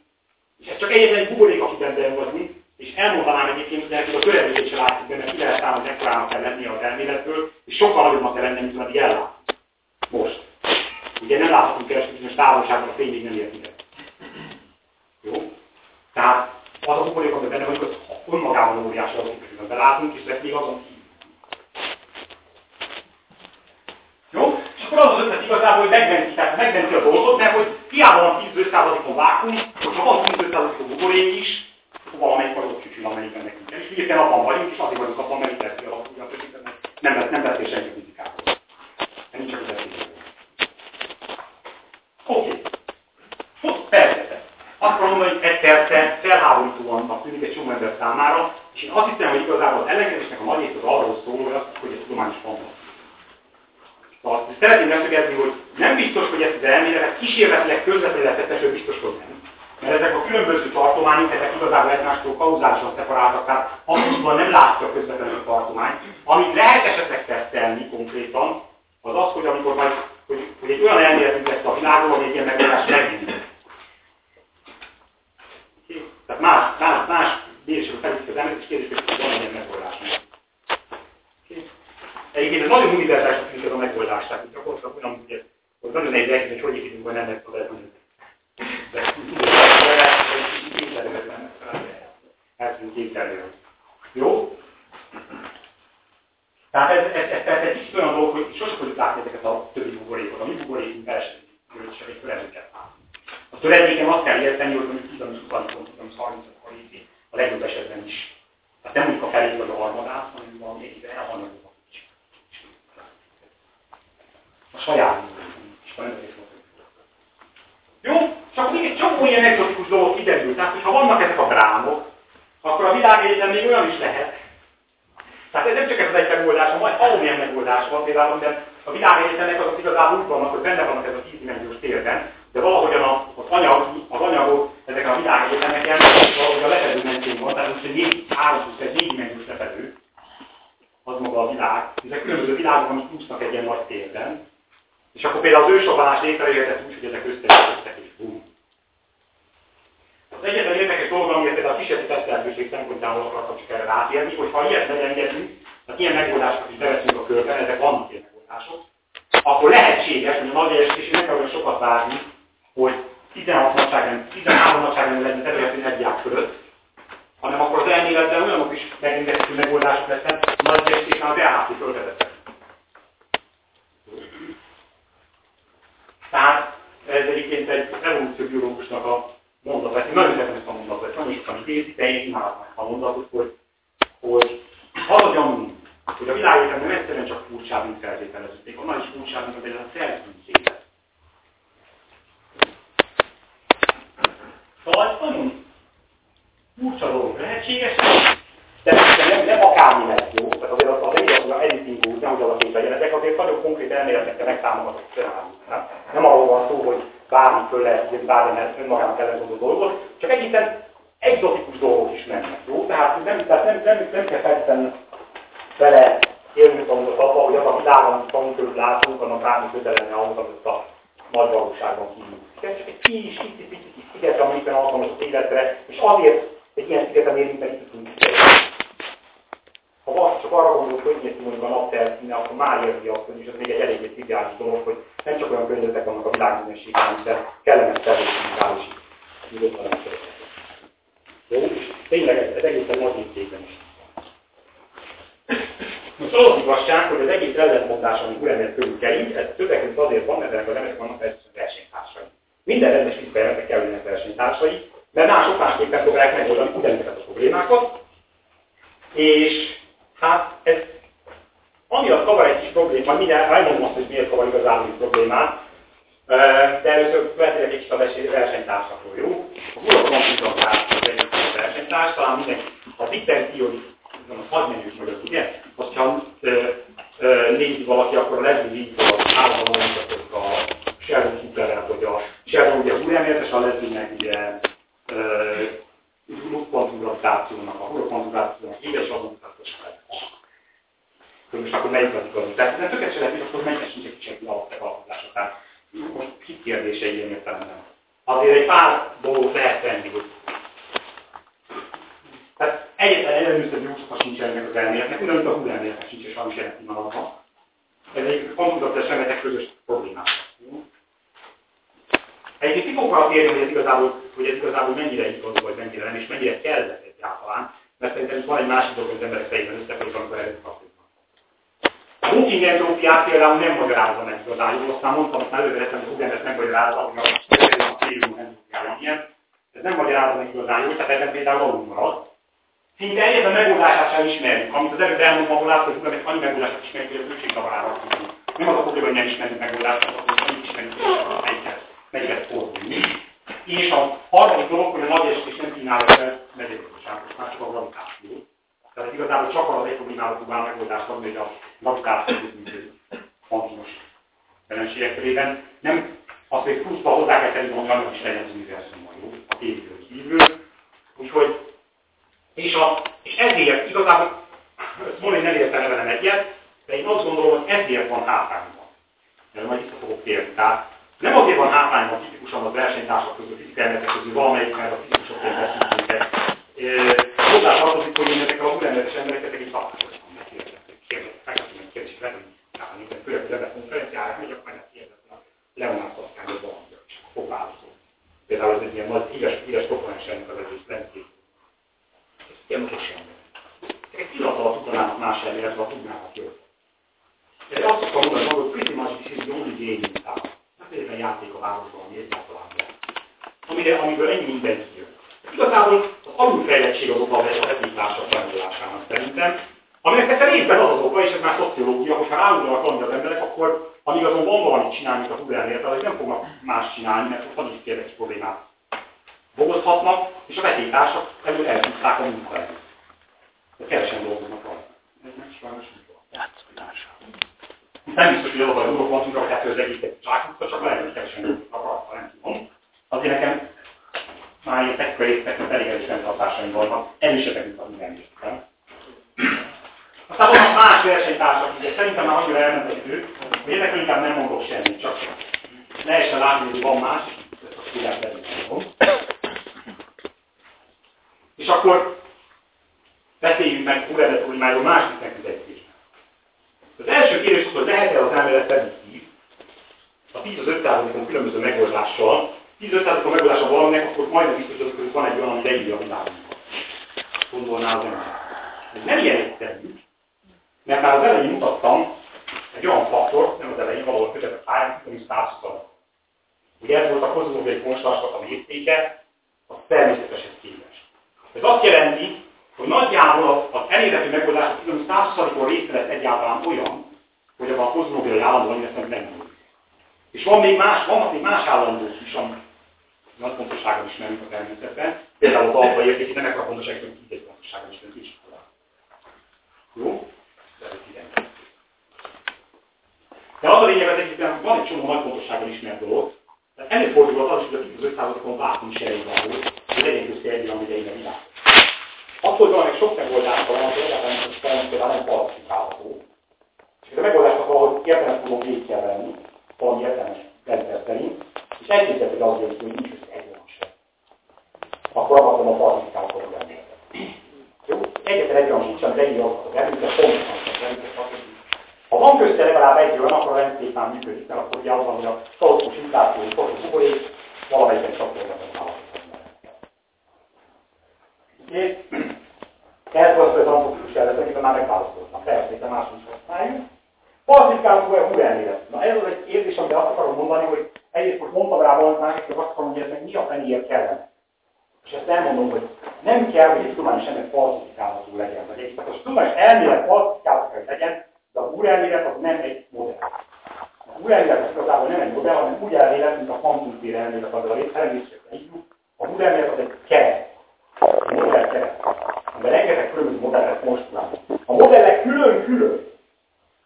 S1: és ez csak egyetlen egy buborék, akiben benne vagy és elmondanám egyébként, hogy a töredékét sem látszik benne, ki lehet számolni, hogy ekkorának kell lennie az elméletből, és sokkal nagyobbnak kell lennie, mint ameddig ellát. Most. Ugye nem láthatunk hogy most távolságban a fény még nem ért ide. Jó? Tehát az a buborék, amiben benne vagyunk, az önmagában óriási azok, hogy belátunk, és lesz még azon kívül. Jó? És akkor az az ötlet igazából, hogy megmenti, tehát megmenti a dolgot, mert hogy hiába van 10-5%-on vákum, hogyha van 10-5%-on buborék is, valamelyik vagyok csücsül, amelyikben nekünk. És hirtelen abban vagyunk, és azért vagyunk abban, mert itt teszi alapulni a többi, nem, vesz, nem beszél senki fizikáról. Nem csak az eszélyről. Oké. Okay. Persze. Azt mondom, hogy ez persze felháborítóan tűnik egy csomó ember számára, és én azt hiszem, hogy igazából az ellenkezésnek a nagy rész az arról szól, hogy, azt, hogy ez tudományos Szóval szeretném leszögezni, hogy nem biztos, hogy ezt az elméletet kísérletileg közvetlenül biztos, hogy nem. Mert ezek a különböző tartományok, ezek igazából egymástól kauzálisan szeparáltak, tehát abszolútban nem látja közvetlenül a tartomány. Amit lehet esetleg tesztelni konkrétan, az az, hogy amikor majd, hogy, hogy egy olyan elméletünk lesz a világról, hogy egy ilyen megoldás megindul. Tehát más, más, más bírásról felütköz elmélet, és kérdés, hogy van ilyen megoldás. Egyébként ez nagyon univerzális ez a megoldás, tehát csak olyan, hogy nagyon nehéz elképzelni, hogy hogy építünk majd ennek a mondjuk. De el tudjuk képzelni. Jó? Tehát ez, ez, ez, ez egy kicsit olyan dolog, hogy sosem fogjuk látni ezeket a többi buborékot. A mi buborékunk első, csak egy töredéket. A töredéken azt kell érteni, hogy mondjuk 10 20 pontot, 30 karíti, a legjobb esetben is. Tehát nem mondjuk a felét vagy a harmadát, hanem valami egyre elhanyagolva. A saját Jó? Csak még egy csomó ilyen egzotikus dolog kiderül. Tehát, hogyha vannak ezek a drámok, akkor a világegyetem még olyan is lehet. Tehát ez nem csak ez az egy megoldás, majd valamilyen megoldás van, például amiben a világegyetemnek azok igazából úgy vannak, hogy benne vannak ez a tízdimenziós térben, de valahogyan az, anyag, az anyagot ezeken a világegyetemeken valahogy a lepedő mentén van, tehát most egy négy, három plusz egy négydimenziós lepedő, az maga a világ, ezek különböző világok, amik úsznak egy ilyen nagy térben, és akkor például az ősrobbanás létrejöhetett úgy, hogy ezek összejöttek és bum. Az egyetlen érdekes dolog, amiért például a kísérleti tesztelhetőség szempontjából akartam csak erre rátérni, hogy ha ilyet megengedünk, tehát ilyen megoldásokat is beveszünk a körben, ezek vannak ilyen megoldások, akkor lehetséges, hogy a nagy estés meg kell sokat várni, hogy 16 nagyságrend, 13 nagyságrend legyen területi energiák fölött, hanem akkor az elméletben olyanok is megengedhető megoldások lesznek, a nagy esésnál az EHT fölvezetett. Tehát ez egyébként egy evolúcióbiológusnak a mondat, én nagyon szeretem ezt a mondatot, nagyon sokan idézik, de én imádom a mondatot, hogy, hogy az a gyanú, hogy a világegyetem nem egyszerűen csak furcsábbunk feltételeződték, annál is furcsábbunk, hogy ez a szerzőnk élet. Szóval nagyon furcsa dolog, lehetséges, nem, nem jó, tehát azért az, az egyik az editing úgy, nehogy alakít legyen, ezek azért nagyon konkrét elméletekkel megtámogatott szenáriumok. Nem? nem arról van szó, hogy bármi föl lehet írni, bármi önmagán ellenződő dolgot, csak egészen egzotikus dolgok is mennek, jó? Tehát nem, tehát nem, nem, nem kell feltétlenül vele élnünk magunkat abba, hogy az a világ, amit magunk körül látunk, annak bármi közel lenne ahhoz, amit a nagy valóságban kívül. Ez csak egy kis, kis, kis, kis sziget, amikben alkalmas az életre, és azért egy ilyen szigeten itt tudunk valaki csak arra gondolt, hogy néz mondjuk a napter színe, akkor már érzi azt, hogy ez még egy eléggé triviális dolog, hogy nem csak olyan környezetek vannak a világműnösségben, de kellemes természetes nyugodtan Jó? És tényleg ez, ez egészen nagy mértékben is. Most az az igazság, hogy az egész ellentmondás, ami Uremért körül kering, ez többek között azért van, mert ennek az emberek vannak versenytársai. Minden rendes fizikajelnek kell lennek versenytársai, mert mások másképpen próbálják megoldani ugyanezeket a problémákat, és Hát ez amiatt kavar egy kis problémát, majd mindjárt elmondom azt, hogy miért kavar igazából egy problémát, de először beszélek egy kicsit a versenytársakról, jó? A Google Computer az egyik versenytárs, talán mindenki, a Theory, nem az hadmenős magyarul, ugye? Azt, ha nézi valaki, akkor a Leslie Lee-től állandóan mondhatok a Sheldon Cooperrel, hogy a Sheldon ugye újjelmértes, a Leslie meg ugye konfigurációnak, a holokonfigurációnak édes adómutatos hogy most akkor melyik az igaz. Tehát nem tökéletesen lehet, hogy akkor melyik sincs egy kicsit alapjávalkozása. Tehát most kit kérdése ilyen értelemben. Azért egy pár dolgot lehet tenni, hogy tehát egyetlen ellenőrző jószaka sincs ennek az elméletnek, ugyanúgy a elméletnek sincs, és is jelen pillanatban. Ez egy konfigurációs elméletek közös problémák. Egyébként ki fogok arra kérni, hogy ez igazából, hogy ez igazából mennyire igaz, vagy mennyire nem, és mennyire kellett egyáltalán, mert szerintem van egy másik dolog, hogy az emberek fejében összefolyik, amikor erről kapcsolatban. A Hawking entrópiát például nem magyarázza meg igazán jól, aztán mondtam, hogy előre hogy Hawking ezt megmagyarázza, hogy a célunk entrópiája ilyen. Ez nem magyarázza meg igazán jól, tehát ebben például alul marad. Szinte egyetlen megoldását sem ismerjük, amit az előbb elmondtam, ahol látszott, hogy annyi megoldást ismerjük, hogy a bőségzavarára tudunk. Nem az a probléma, hogy nem ismerjük megoldást, hanem hogy nem ismerjük, hogy melyiket fordulni. És a harmadik dolog, hogy a nagy estés nem kínálja fel megyegazdaságot, már csak a gravitáció. Tehát igazából csak az egy problémára próbál megoldást adni, hogy a gravitáció működik kvantumos jelenségek körében. Nem azt, hogy pluszba hozzá kell tenni, hogy annak is legyen az univerzumban jó, a tévéből kívül. Úgyhogy, és, a, és ezért igazából, mondani nem értem velem egyet, de én azt gondolom, hogy ezért van hátrányban. Erről majd vissza fogok térni. Tehát nem azért van hátrányban tipikusan a versenytársak között, fizikai elméletek közül valamelyik, mert a fizikusokért beszélünk hozzá tartozik, hogy én ezekkel a úrrendetes embereket egy találkoztam, megkérdeztek, kérdeztek, kérdeztek, lehet, hogy állni, de főleg a Zebe konferenciára megyek, majd kérdeztem a Leonard Szaszkán, hogy valami a fogválasztó. Például ez egy ilyen nagy híres, híres komponens ennek az egész lentkép. Ez ilyen most semmi. Egy pillanat alatt más elméletve, ha tudnának jól. De azt szoktam mondani, hogy pretty much is the only game in town. Ez egy játék a városban, ami egyáltalán amire, amiből ennyi minden kijön. Igazából az alulfejlettség az oka a vezetítások tanulásának szerintem, aminek persze részben az az oka, és ez már szociológia, hogyha ráugolnak valamit az emberek, akkor amíg azon van valamit csinálni, mint a Hubernél, tehát nem fognak más csinálni, mert ott is kérdés problémát bogozhatnak, és a vetétársak elől eltudták a munkahelyet. De kevesen dolgoznak rajta. Ez meg sajnos nem. Játszótársa. Nem biztos, hogy az a dolgok van, hogy hát az egészet csákítva, csak lehet, hogy kevesen rajta, nem tudom. Azért nekem már ilyen technikai elég erős rendtartásaim vannak, erősebbek, mint a mindenképpen. Aztán vannak más versenytársak, ugye szerintem már annyira elment az idő, hogy ezekről inkább nem mondok semmit, csak lehessen látni, hogy van más, ezt a tudják És akkor beszéljünk meg Uredetormáról másik megközelítésben. Az első kérdés az, hogy lehet-e az elmélet prediktív, a 10 az 5 különböző megoldással, 15%-a megoldása valaminek, akkor majdnem biztos, hogy van egy olyan, ami leírja a világunkat. Gondolná az ember. Ez nem ilyen egyszerű, mert már az elején mutattam egy olyan faktor, nem az elején, valahol között a pályán, ami százszor. Ugye ez volt a kozmológiai konstantnak a mértéke, a természeteshez képest. Ez azt jelenti, hogy nagyjából az elérhető megoldás a 100%-on részlet egyáltalán olyan, hogy abban a kozmológiai állandó annyira nem És van még más, vannak még más állandók is, amik nagy fontosságon ismerünk a természetben. Például az alfa érték, nem ekkora fontosság, hogy egy fontosságon ismerünk is. Jó? De az a lényeg az egyikben, hogy van egy csomó nagy fontosságon ismert dolog, tehát előfordulhat az is, hogy a 500-okon vákum sejtváról, hogy legyen közti egy olyan idején a világ. Attól, hogy valamelyik sok megoldás van, az nem hogy például nem falsifikálható. És ez a megoldást valahogy értelmes módon végig kell venni, valami értelmes rendszer szerint, és elképzelhető, az hogy nincs össze egy olyan sem. Akkor abban a az embereket. Jó? Egyetlen egy olyan sincs, amit egyre az embereket, pontosan az embereket, ha van közte legalább egy olyan, akkor a rendszer már működik, mert akkor ugye az van, hogy a kaotikus infláció kaotikus buborék valamelyiken csatolgatott állapotot. És volt az antropikus elvezetek, már megválasztottam. Persze, máshogy is használjuk. Falsifikálunk olyan új elmélet. Na ez az egy érzés, amit azt akarom mondani, hogy egyrészt most mondtam rá valamit, másrészt azt akarom, hogy ez meg mi a fenéért kellene. És ezt elmondom, hogy nem kell, hogy egy tudományos ember falsifikálható legyen, vagy egy a tudományos elmélet falsifikálható legyen, de a úrelmélet az nem egy modell. A úrelmélet az igazából nem egy modell, hanem úgy elmélet, mint a kvantumtér elmélet, az a elmélet, a úrelmélet az egy keret. A modell keret. De különböző modellet konstruálunk. A modellek külön-külön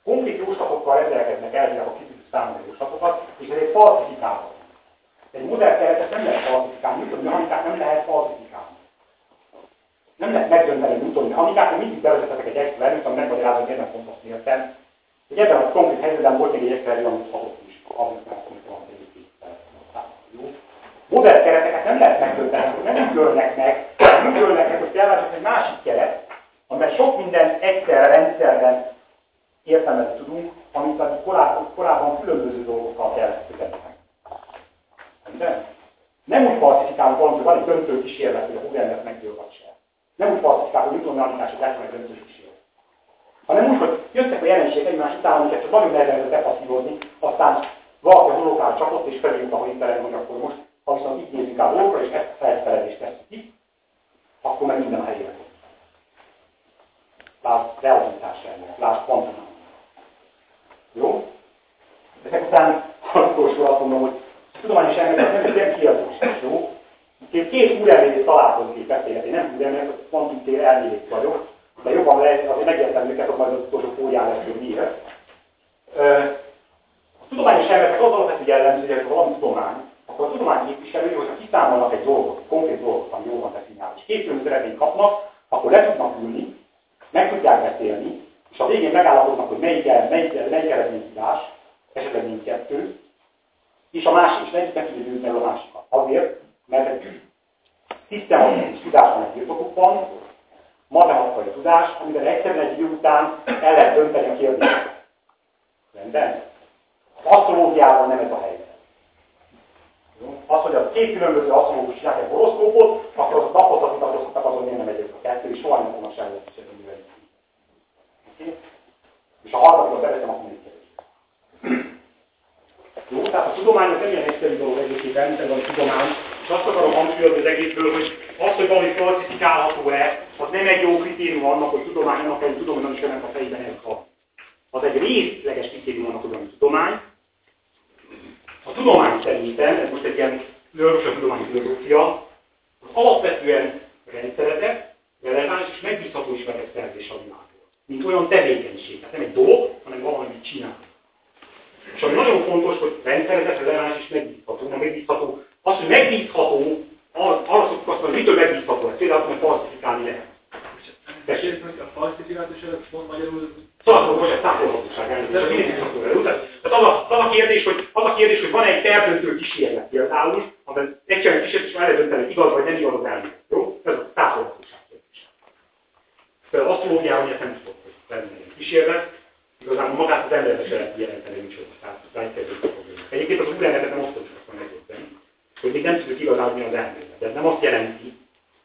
S1: konkrét jóslatokkal rendelkeznek elvileg a kitűző számú jóslatokat, és ezért falsifikálható. Egy modellkeretet nem lehet falsifikálni, Newton mechanikát nem lehet falsifikálni. Nem lehet megdönteni Newton mechanikát, hogy mindig bevezetetek egy experiment, ami megmagyarázza, hogy nem fontos mérten. Hogy ebben a helyzetben volt egy experiment, amit adott is, amit már van egy Modellkereteket nem lehet megdönteni, hogy nem görnek meg, nem görnek meg, hogy kell egy másik keret, amiben sok minden egyszerre rendszerben értelmezni tudunk, amit a korábban, korábban különböző dolgokkal köteni. De nem úgy falsifikálunk valamit, hogy van egy döntő kísérlet, hogy a Hugendet megdől vagy se. Nem úgy falsifikálunk, hogy Newton mechanikás, hogy egy döntő kísérlet. Hanem úgy, hogy jöttek a jelenségek egymás után, amiket csak nagyon nehezen bepasszírozni, aztán valaki a dolgokára csapott, és felírta a hitelen, hogy akkor most, ha viszont így nézzük a dolgokra, és felfeledést tesszük ki, akkor meg minden helyére fog. Lásd relativitás elmélet, lásd kvantum jó? Ezek után az utolsó azt mondom, hogy tudományos elmélet nem, nem kiadós, jó? Két, két úrelmélet találkozik és beszélget. Én nem úrelmélet, hogy kvantumtér elmélet vagyok, de jobban lehet, azért megértem őket, hogy majd az utolsó fólián lesz, hogy miért. A tudományos elméletek az alapvető jellemző, hogy valami tudomány, akkor a tudomány képviselői, hogyha kiszámolnak egy dolgot, konkrét dolgot, ami jól van definiálva, és két eredményt kapnak, akkor le tudnak ülni, meg tudják beszélni, és a végén megállapodnak, hogy melyik, melyik, melyik eredmény hibás, esetleg mindkettő, és a másik, és egyik nem tudja a másikat. Azért, mert egy szisztematikus birtokuk van, matematikai tudás, amivel egyszerűen egy idő után el lehet dönteni a kérdéseket. Rendben? Az asztrológiában nem ez a helyzet. Az, hogy a két különböző asztrológus csinálják egy horoszkópot, akkor az napot, amit adozhatnak, azon miért nem egyek a kettő, és soha nem fognak semmit sem Oké? És a harmadikon szeretem, akkor még Jó, tehát a tudomány az nem ilyen egyszerű dolog egyébként, mint a tudomány, és azt akarom hangsúlyozni az egészből, hogy az, hogy valami falsifikálható-e, az nem egy jó kritérium annak, hogy tudománynak, vagy tudománynak is ennek a fejében ez van. Az egy részleges kritérium annak, hogy tudomány. A tudomány szerintem, ez most egy ilyen nőrös tudomány filozófia, az alapvetően rendszeretek, releváns és megbízható ismeretek szerzés a világról. Mint olyan tevékenység. Tehát nem egy dolog, hanem valami, csinál. És ami nagyon fontos, hogy rendszeretek, releváns és megbízható. Nem megbízható. Az, hogy megbízható, arra szoktuk azt mondani, mitől megbízható ez? Például, hogy falsifikálni lehet.
S2: Tessék, a falsifikátus előtt mond magyarul...
S1: Szóval, hogy a száfolhatóság Tehát az a, az a kérdés, hogy, az a kérdés, hogy van egy perdöntő kísérlet például, amiben egyszerűen kísérlet is már eldönteni, hogy igaz vagy nem igaz az elmélet. Jó? Ez a száfolhatóság kérdés. Például asztrológiában ilyet nem tudok, hogy lenne egy kísérlet, igazából magát az emberbe se lehet jelenteni, hogy tehát rány kezdődött a probléma. Egyébként az úrrendetet nem osztott, csak azt megjöttem, hogy még nem tudjuk igazán mi az elmélet. De ez nem azt jelenti,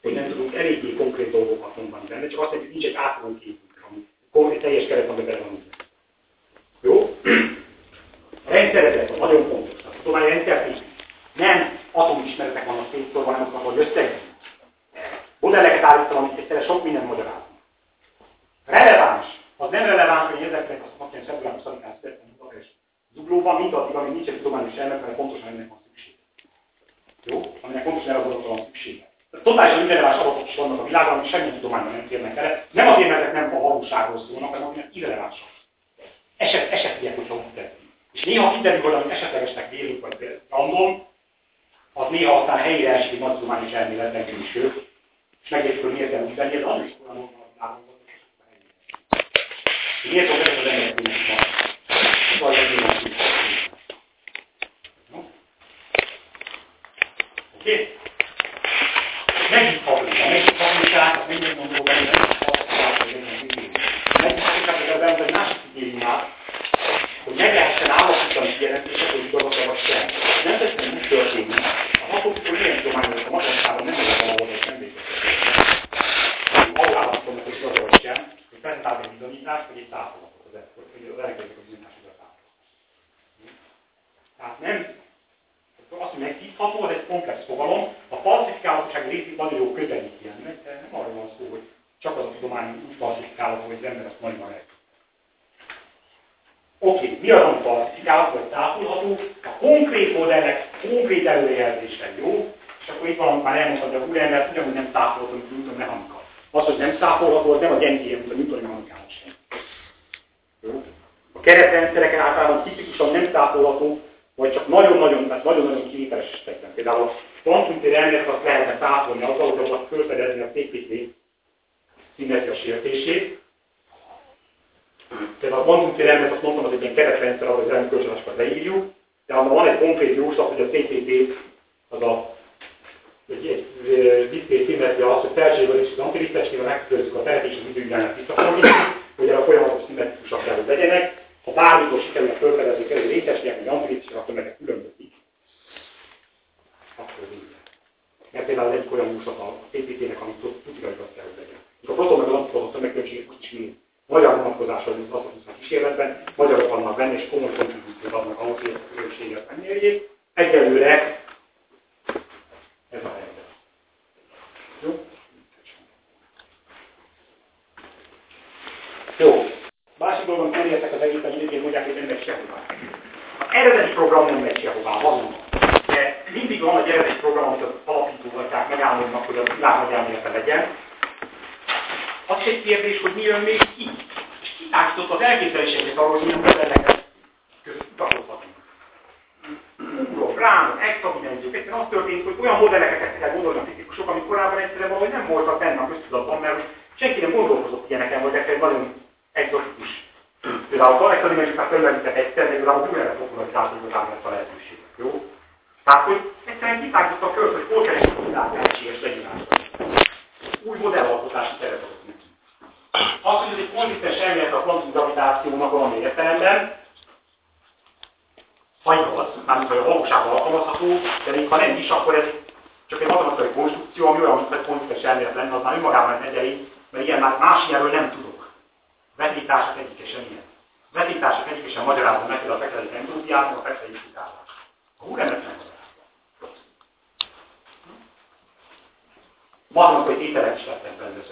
S1: hogy nem tudunk eléggé konkrét dolgokat mondani benne, csak azt jelenti, hogy nincs egy átfogó képünk, ami egy teljes keret, amiben bele van Jó? A rendszerezet nagyon fontos. A tudomány rendszer nem atomismeretek vannak szétszórva, hanem azok, hogy összeg. Modelleket állítom, amit egyszerre sok minden magyaráz. Releváns. Az nem releváns, hogy ezeknek a szakmai február 20-án születtem Budapest zuglóban, mint addig, amíg nincs egy tudományos elmek, mert pontosan ennek van szükség. Jó? Aminek pontosan az van szüksége. Totálisan irreleváns adatok is vannak a világban, ami semmi tudományban nem térnek el. Nem azért, mert ezek nem a valóságról szólnak, hanem aminek irrelevánsak. Eset, esetiek, hogyha úgy tetszik. És néha kiderül, hogy amit esetlegesnek vélünk, vagy random, az néha aztán helyére esik nagy tudományos elméletben külső, és megértjük, hogy miért kell úgy tenni, ez az is olyan van a világon, hogy miért fog ezek az emberek úgy ma? Vagy egy ilyen Oké? Okay? Megbízhatóság, megbízhatóság, az minden mondó benne, megbízhatóság, hogy az ember másik kritériumát, hogy meg lehessen állapítani jelentések, hogy igazak sem. Nem teljesen úgy történik. A hatók, hogy milyen tudományos a magasságban nem lehet valahol, nem. Ahol állapítanak, hogy igazak sem, hogy prezentálni egy bizonyítást, vagy egy száfolatot az hogy az a bizonyítás igazát. Tehát nem azt, hogy megbízható, az egy komplex fogalom. A falsifikálhatóság részét nagyon jó közelíti de nem arról van szó, hogy csak az a tudomány úgy falsifikálható, hogy az ember azt nagyon meg. Oké, mi az, ami falsifikálható, vagy tápolható? A konkrét modellek, konkrét előrejelzése jó, és akkor itt van, már elmondtam, hogy a úrember ugyanúgy nem a Newton mechanika. Az, hogy nem száfolható, az nem a gyengéje, mint a Newton mechanikában sem. A keretrendszereken általában tipikusan nem száfolható, vagy csak nagyon-nagyon, tehát nagyon-nagyon kivételes esetekben. Például a kvantumtér elmélet azt lehetne tápolni azzal, hogy azt fölfedezni a PPT szimmetria sértését. Például a kvantumtér elmélet azt mondtam, az egy ilyen keretrendszer, ahol az elmi kölcsönösokat leírjuk, de ha van egy konkrét jóslat, hogy a CPT az a egy, egy diszkrét szimmetria az, hogy felségvel és az antiliszteskével megkülönbözik a teret és az időirányát visszafordítani, hogy a folyamatos szimmetrikusak kell, hogy legyenek, ha bármikor sikerül a fölfedezni kerül rétességek, vagy amplifikációk, akkor meg különbözik. Akkor minden. Mert például egy olyan jóslat a PPT-nek, amit tudja, hogy azt kell, hogy legyen. A proton meg az antiproton tömegkülönbségek úgy is mind magyar vonatkozásra, mint az a kísérletben, magyarok vannak benne, és komoly kontribúciót adnak ahhoz, hogy a különbséget megmérjék. Egyelőre ez a helyzet. Jó? Jó. Másik dolog, amit nem értek az egész, hogy egyébként mondják, hogy nem megy sehová. Az eredeti program nem megy sehová, van. De mindig van egy eredeti program, amit az alapítógatják, megálmodnak, hogy a világ nagy legyen. Az egy kérdés, hogy mi jön még ki. Kitárgított az elképzeléseket arról, hogy milyen modelleket közutakozhatunk. Rám, extra dimenziók. Egyszerűen az történt, hogy olyan modelleket kezdtek el gondolni a fizikusok, amik korábban egyszerűen valahogy nem voltak benne a köztudatban, mert senki nem gondolkozott ilyeneken, vagy ezek nagyon egzotikus. Például a extradimenziók már fölmerültek egyszer, de igazából újra popularizáltuk az ezt a lehetőséget. Jó? Tehát, hogy egyszerűen kitágította a kört, hogy hol keresik a világ lehetséges leírásban. Új modellalkotási teret adott neki. Az, hogy ez egy konzisztens elmélet a kvantumgravitációnak valami értelemben, ha igaz, mármint hogy a valóságban alkalmazható, de még ha nem is, akkor ez csak egy matematikai konstrukció, ami olyan, mint egy konzisztens elmélet lenne, az már önmagában egy elég, mert ilyen már más ilyenről nem tudok. Vetítások egyike sem ilyen. Vetítások egyike sem magyarázom neki a fekedik entrópiát, a fekedik kitárát. A húremet nem magyarázom. Matematikai tételek is lettek benne,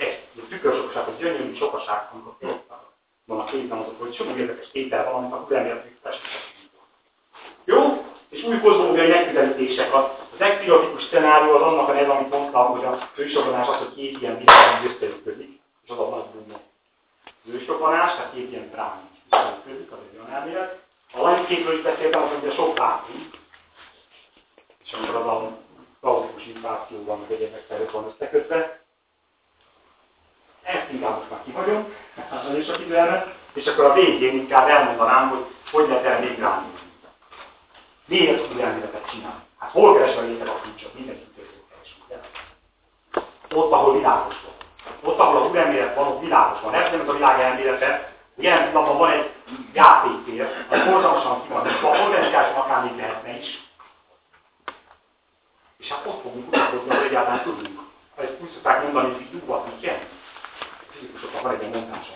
S1: egy, egy tükörsokaság, egy gyönyörű sokaság, amikor van a képen, azok, hogy sok érdekes tétel van, amit a húremet jó? És új kozmológiai megközelítések. Az ekpiotikus szenárió az annak a neve, amit mondtam, hogy a fősorbanás az, hogy két ilyen világ összeütközik, és az a nagy bumó. Ősrobbanás, tehát két ilyen brám összeütközik, az egy olyan elmélet. A lanyképről is beszéltem, az ugye sok vákum, és amikor az a kaotikus inflációban, meg egyébek szerint van összekötve. Ezt inkább most már kihagyom, nagyon sok idő elment, és akkor a végén inkább elmondanám, hogy hogy lehet el még rányúzni. Miért tud elméletet csinálni? Hát hol keres a létre a kulcsot? Mindenki közül keres, ugye? Ott, ahol világos van. Ott, ahol a úrelmélet van, ott világos van. Ez nem ez a világ elmélete. Jelen pillanatban van egy játéktér, ami borzalmasan ki van, és a organizáció akár még lehetne is. És hát ott fogunk kutatkozni, hogy egyáltalán tudunk. Ezt úgy szokták mondani, hogy dugvat, mit jelent. Van egy ilyen mondása.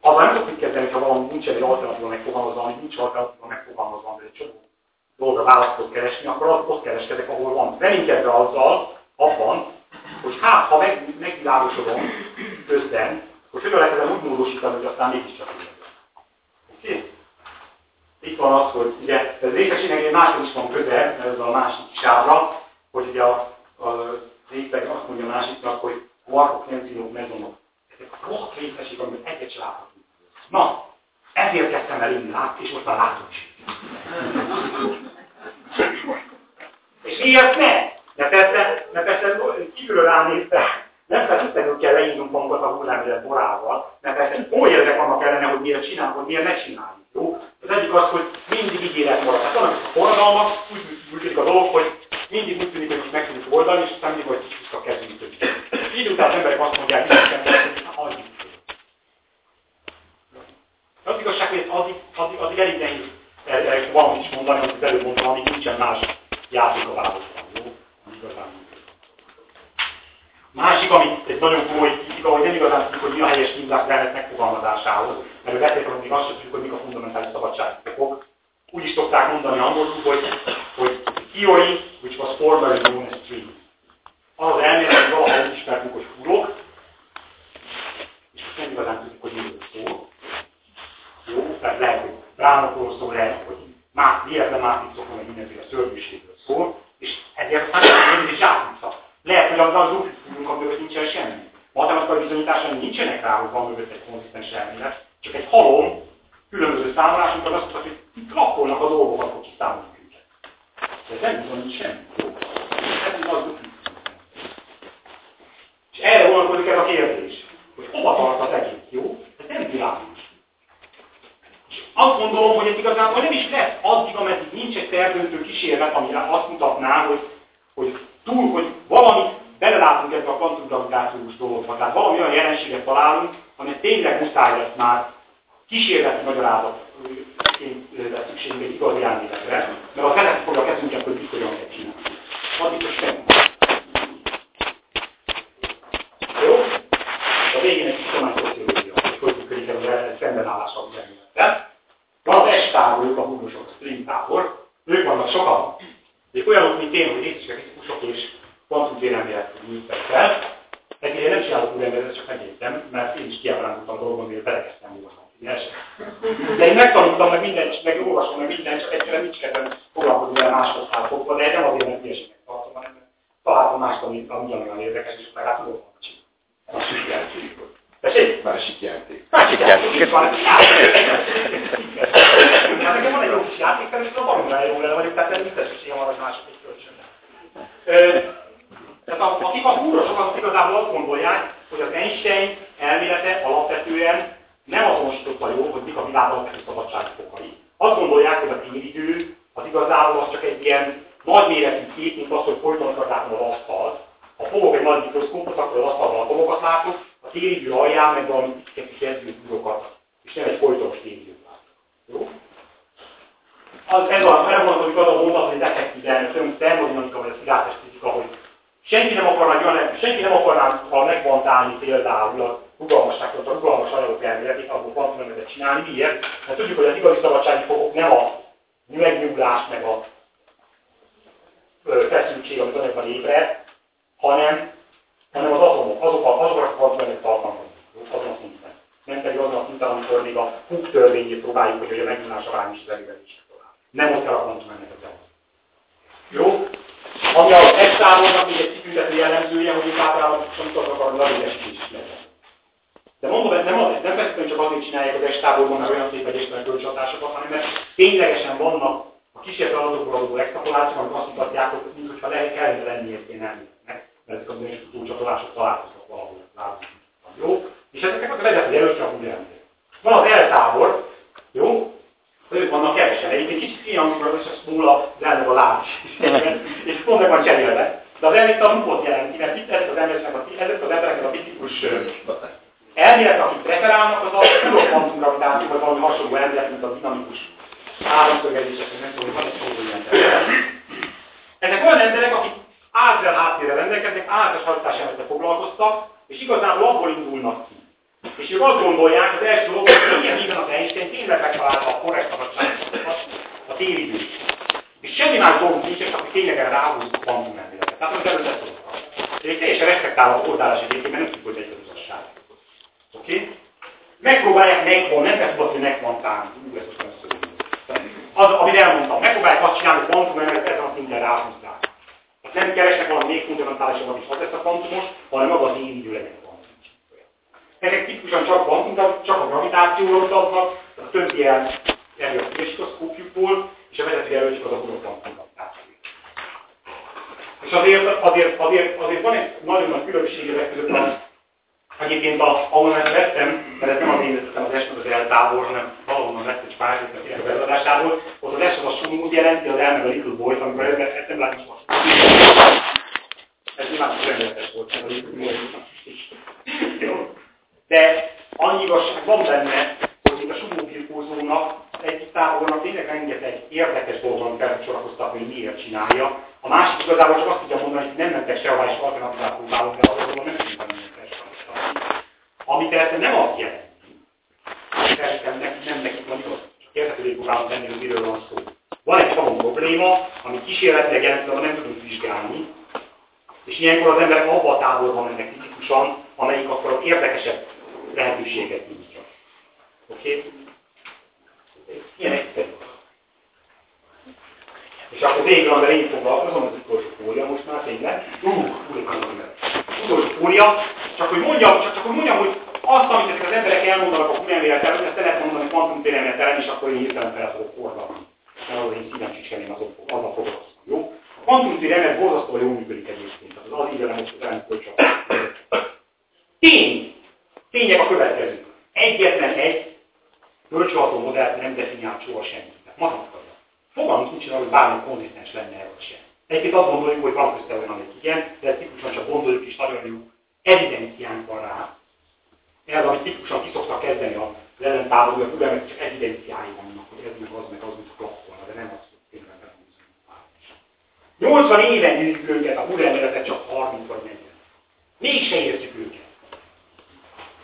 S1: Azzal nem tudjuk kezdeni, ha valami nincs egy alternatíva megfogalmazva, ami nincs alternatíva megfogalmazva, de egy csomó dolga választok keresni, akkor az ott kereskedek, ahol van. Reménykedve azzal, abban, hogy hát, ha meg, megvilágosodom közben, lehet ezen úgy módosítani, hogy aztán mégiscsak Oké? Okay? Itt van az, hogy ugye, ez részességnek egy másik is van köze, ez a másik sávra, hogy ugye a, a részeg azt mondja a másiknak, hogy quarkok, neutrínok, mezonok. Rohadt részeség, amit egyet sem láthatunk. Na, ezért kezdtem el inni lát, és most már látom is. És miért ne? Mert persze, mert persze kívülről ránézve, nem feltétlenül kell leírnunk magunkat a hullámület borával, mert persze oly érzek annak ellene, hogy miért csinálunk, hogy miért ne csináljuk. Jó? Az egyik az, hogy mindig ígéret marad. Tehát vannak a forradalmak, úgy működik a dolog, hogy mindig úgy tűnik, hogy meg tudjuk oldani, és aztán mindig majd kicsit a kezünk Így után az emberek azt mondják, hogy hagyjuk. Az igazság, hogy addig, addig, addig elég nehéz valamit is mondani, amit előbb mondtam, amíg nincsen más játék a városban. Jó? Igazán Másik, ami egy nagyon komoly kritika, hogy nem igazán tudjuk, hogy mi a helyes mindák rendet megfogalmazásához, mert a beszélgetünk még azt sem tudjuk, hogy mik a fundamentális szabadságfokok. Úgy is szokták mondani angolul, hogy, hogy theory, which was formerly known as tree. Az az elmélet, hogy valaha úgy ismertünk, hogy furok, és most nem igazán tudjuk, hogy miről szól. Jó, tehát lehet, hogy rámokról szól, lehet, hogy más, véletlen mátrixokról, meg mindenféle szörnyűségről szól, és ezért aztán nem is zsákutca. Lehet, hogy azzal zúfit fúrunk, amögött nincsen semmi. Matematikai bizonyításai nincsenek rá, hogy van mögött egy konzisztens elmélet, csak egy halom, különböző számolásunkat azt mondta, hogy itt lakolnak a dolgok, akkor kiszámoljuk őket. De ez nem bizonyít semmi. Ez az És erre vonatkozik ez a kérdés, hogy hova tart az egész, jó? Ez nem világos. Azt gondolom, hogy ez igazából nem is lesz addig, ameddig nincs egy szerdöntő kísérlet, ami azt mutatná, hogy, hogy túl, hogy valamit belelátunk ebbe a kvantumgravitációs dologba. Tehát valami olyan jelenséget találunk, ami tényleg muszáj lesz már kísérleti magyarázat lesz szükségünk egy igazi elméletre, mert az vezet fogja a kezünket, hogy hogyan kell csinálni. Addig semmi. Jó? A végén egy kis tudományszociológia, hogy hogy működik ez a szembenállás a elmélettel. Van az S-tábor, a string tábor, ők vannak sokan. Ők olyanok, mint én, hogy részesek fizikusok és kvantumtérelmélet működtek fel. Egyébként nem csinálok úgy ember, ezt csak megértem, mert én is kiábrándultam dolgokon, miért belekezdtem olvasni. De én megtanultam meg mindent, meg olvasom meg mindent, csak egyszerűen nincs kedvem foglalkozni vele másodszál fogva, de nem azért, mert hülyeségnek tartom, hanem találtam mást, ami ugyanolyan érdekes, és legalább tudok
S3: csinálni.
S1: Tessék?
S3: Másik játék.
S1: Másik játék. Itt van. Nekem van egy jó kis játék, és a baromra jó lenne vagyok, tehát nem biztos hogy mások egy kölcsönre. Tehát akik a húrosok, azok igazából azt gondolják, hogy az Einstein elmélete alapvetően nem azonosította jól, hogy mik a világ alapvető szabadságfokai. Azt gondolják, hogy a téridő az igazából az csak egy ilyen nagyméretű kép, mint az, hogy folyton az asztalt. Ha fogok egy nagy mikroszkópot, akkor az asztalban atomokat látok, a térigyű alján meg valami kicsit kezdő túrokat, és nem egy folytonos térigyűt látok. Jó? Az, ez a, erre vonatkozik az a mondat, hogy effektív elnök, termodinamika vagy a szilárdes fizika, hogy senki nem akarná, olyan, senki nem akarná megvantálni például a rugalmasságot, a rugalmas anyagok elméletét, abból kvantumelemetet csinálni. Miért? Mert tudjuk, hogy az igazi szabadsági fokok nem a megnyuglás, meg a feszültség, amit anyagban ébred, hanem, hanem az atomok, azok a, azok a kvantumelemet tartalmaznak, azon a szinten. Nem pedig azon a szinten, amikor még a Hooke törvényét próbáljuk, hogy a megnyuglás arány is az is Nem ott kell a kvantumelemetet Jó? Ami az távolnak még egy kitüntető jellemzője, hogy itt általában sokszor akar a rövidesítés legyen. De mondom, ez nem, az, nem feltétlenül csak azért csinálják az S távolban, mert olyan szép egyesben kölcsönhatásokat, hanem mert ténylegesen vannak a kísérlet adatokból adó extrapolációk, amik azt mutatják, hogy mintha lehet kellene lenni egy ilyen elméletnek, mert ezek a bizonyos túlcsatolások találkoznak valahol. Látunk. Jó? És ezeknek a vezető előtt csak úgy Van az eltábor, jó? Ők vannak kevesen. Egyébként kicsit ilyen, amikor az a de a láb is. és pont van cserélve. De az elmét a lupot jelenti, mert itt ezek az embereknek a, ezek az embereknek a tipikus elmélet, akik preferálnak, az a kvantum gravitáció, vagy valami hasonló elmélet, mint a dinamikus áramszögezések, nem tudom, hogy van egy ilyen Ezek olyan emberek, akik által háttérre rendelkeznek, általános hatásállatra foglalkoztak, és igazából abból indulnak ki. És ők azt gondolják, az első dolog, hogy milyen híven az Einstein tényleg megtalálta a korrekt szabadságot, a téridőt. És semmi más dolgunk nincs, csak hogy tényleg ráhúzzuk a kvantumrendeletet. Tehát az előtt ezt Én teljesen respektálom a oldalás egyébként, mert nem tudjuk, hogy egy az igazság. Oké? Okay? Megpróbálják megvon, nem kell tudod, hogy megvontálni. Ú, ez most nem szó. Az, amit elmondtam, megpróbálják azt csinálni, hogy kvantumrendeletet ezen a szinten ráhúzzák. Hát nem keresnek valami még fundamentálisabbat is, ha ezt a kvantumos, hanem maga az én idő legyen. Ezek tipikusan csak kvantum, csak a gravitációról utaznak, a többi el elő a mikroszkópjukból, és a vezető jelöltsük az a gravitáció. És azért, azért, azért, azért van egy nagyon nagy különbség ezek között az, Egyébként, a, ahol ezt vettem, mert ezt nem az én vezettem az S az eltából, hanem valahonnan vett egy hétnek a beladásából, ott az S az a sumut jelenti, az el meg a little boy amikor ezt nem látom most. Ez nyilván tökéletes volt, ez a little boy. Jó. De annyi igazság van benne, hogy itt a sugóbirkózónak egy távolnak tényleg rengeteg érdekes dolgon kell sorakoztatni, hogy miért csinálja. A másik igazából csak azt tudja mondani, hogy nem mentek sehova és alternatívát próbálunk, de azokból nem tudjuk. Ami persze nem azt jelenti, persze nem, nem nekik van igaz, csak érthetővé próbálom tenni, hogy miről van szó. Van egy halom probléma, ami kísérletileg jelent, de nem tudunk vizsgálni, és ilyenkor az emberek abba a távolban mennek tipikusan, amelyik akkor az érdekesebb lehetőséget nyújtja. Oké? Okay? Ilyen egyszerű. És akkor végül, amivel én foglalkozom, az utolsó fólia most már tényleg. Ú, utolsó fólia. Csak hogy mondjam, csak, csak hogy mondjam, hogy azt, amit ezek az emberek elmondanak a kulelméletelen, ezt lehet mondani kvantumtérelméletelen, és akkor én hirtelen fel tudok fordulni. Mert az én szívem csicskenném azon, azzal foglalkozom, jó? A kvantumtérelmélet borzasztóan jól működik egyébként. Tehát az az így most az elmúlt. Tény! Tényleg a következő. Egyetlen egy kölcsönható modellt nem definiált soha senki. Tehát matematika. Fogalmunk nincs hogy bármi konzisztens lenne vagy sem. Egyébként azt gondoljuk, hogy van közte olyan, amelyik igen, de tipikusan csak gondoljuk és nagyon jó evidenciánk van rá. Ez, amit tipikusan ki szoktak kezdeni az ellentávolú, a tudományok csak evidenciái vannak, hogy ez meg az, meg az, mint klapkolna, de nem az, hogy tényleg nem 80 éven gyűjtjük őket, a buddha csak 30 vagy 40. Mégse értjük őket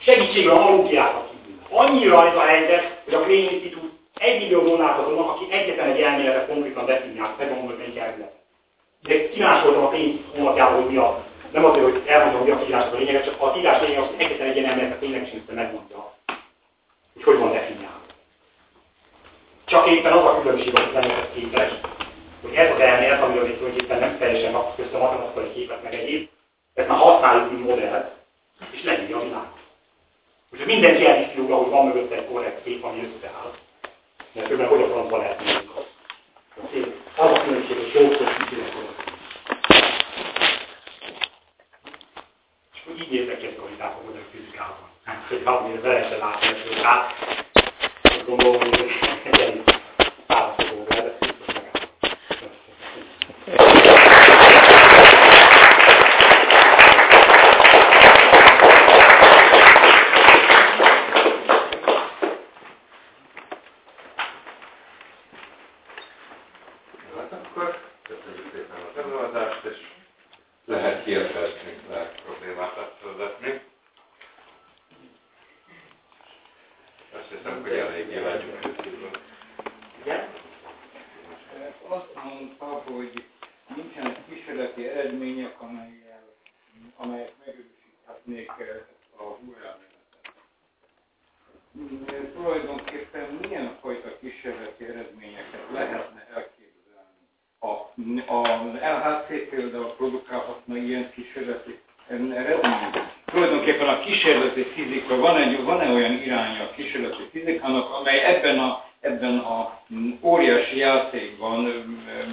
S1: segítségre a malókiákat Annyira ez a helyzet, hogy a Crane Institute egy millió dolgozónak, aki egyetlen egy elméletet konkrétan definiált, megmondom, hogy egy elmélet. De kimásoltam a pénz honlapjából, hogy mi a, nem azért, hogy elmondom, hogy a kiírások a lényeget, csak a kiírás lényeg az, hogy egyetlen egy elméletet tényleg is megmondja, hogy hogy van definiálva. Csak éppen az a különbség, amit nem képes, hogy ez az elmélet, amiről itt tulajdonképpen nem teljesen közte matematikai képet meg egyéb, ezt már használjuk, mint modellt, és leírja a világot. Úgyhogy mindenki elhiszi róla, hogy van mögötte egy korrekt kép, ami összeáll. Mert különben hogy a francba lehet nézni. Oké? Az a különbség, hogy jókor kicsinek És akkor így néznek ki a sztoriták a modern fizikában. Hát, hogy valamire be lehessen látni, hogy hát, gondolom, hogy egy elég választó de
S3: hiszem, hogy eléggé vagyunk.
S1: Igen?
S4: Azt mondta, hogy nincsenek kísérleti eredmények, amelyel, amelyek megerősíthetnék a húrelméletet. Tulajdonképpen milyen fajta kísérleti eredményeket lehetne elképzelni? A, a LHC például produkálhatna ilyen kísérleti eredményt? Tulajdonképpen a kísérleti fizika, van egy, van-e olyan iránya a kísérleti fizikának, amely ebben a ebben a óriási játékban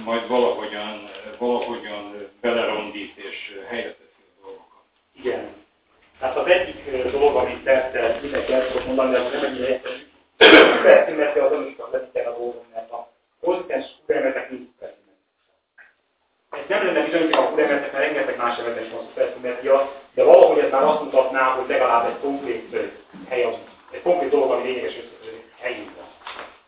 S4: majd valahogyan, valahogyan belerondít és helyre teszi a dolgokat.
S1: Igen. Tehát az egyik dolog, amit persze mindenki el tudok mondani, az nem ennyire egyszerű. Szuperszimetria az amit az egyik a dolgom, mert a konzistens szupermetek nincs. Ez nem lenne bizonyíték a szupermetek, mert rengeteg más is van szuperszimetria, de valahogy ez már azt mutatná, hogy legalább egy konkrét hely az, egy konkrét dolog, ami lényeges összekötődik helyén van.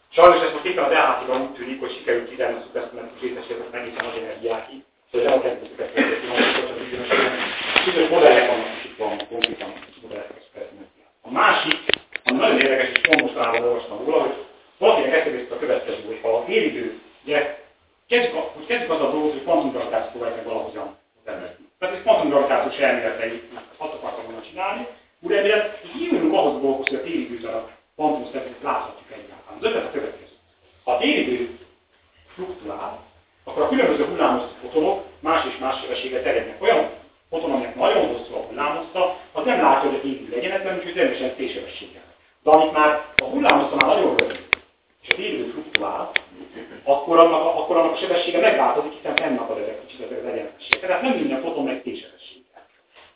S1: Sajnos ez most éppen az elhátiban úgy tűnik, hogy sikerült kizárni a szuperszimmetrikus részességet megnézem nagy energiákig, szóval nem a kezdő szuperszimmetrikus, hanem csak az bizonyos modellek vannak, van konkrétan modellek a. A másik, ami nagyon érdekes, és pont mostanában olvastam róla, hogy valakinek eszébe a következő, hogy ha a téridő, ugye, kezdjük, hogy kezdjük az a dolgot, hogy kvantumgravitációt próbáljuk meg valahogyan modellezni. Tehát ez kvantumgravitációs elméletei, azt akartam volna csinálni, úgy elmélet, hogy hívunk ahhoz a dolgokhoz, hogy a téridőben a kvantum láthatjuk egyáltalán. Az ötlet a következő. Ha a téridő fluktuál, akkor a különböző hullámosztó fotonok más és más sebességgel terjednek. Olyan foton, aminek nagyon hosszú a hullámoszta, az nem látja, hogy a téridő egyenetben, úgyhogy természetesen T-sebességgel. De amit már a hullámoszta már nagyon rövid, és a téridő fluktuál, akkor annak, a, akkor annak a sebessége megváltozik, hiszen fennakad ezek kicsit ezek az egyenletesség. Tehát nem minden foton meg T-sebességgel.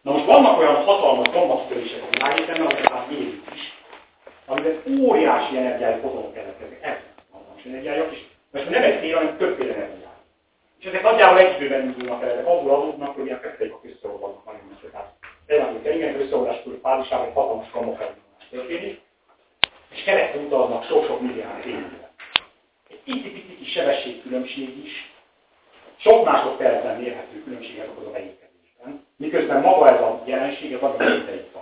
S1: Na most vannak olyan hatalmas gammakitörések a világétemben, amiket már mérjük is, amiben óriási energiájú fotonok keletkeznek. Ez hatalmas energiájuk, és mert nem egy cél, hanem többféle energiájú. És ezek nagyjából egy időben indulnak el, ezek abból adódnak, hogy ilyen a összeolvadnak nagyon messze. Tehát hogy igen, összeolvadás túl fázisában egy hatalmas kamokfelvonás történik, és keresztül utaznak sok-sok milliárd évre. Egy pici-pici kis sebességkülönbség is sok másodpercben mérhető különbséget okoz a beérkezésben, miközben maga ez a jelenség, ez nagyon létezik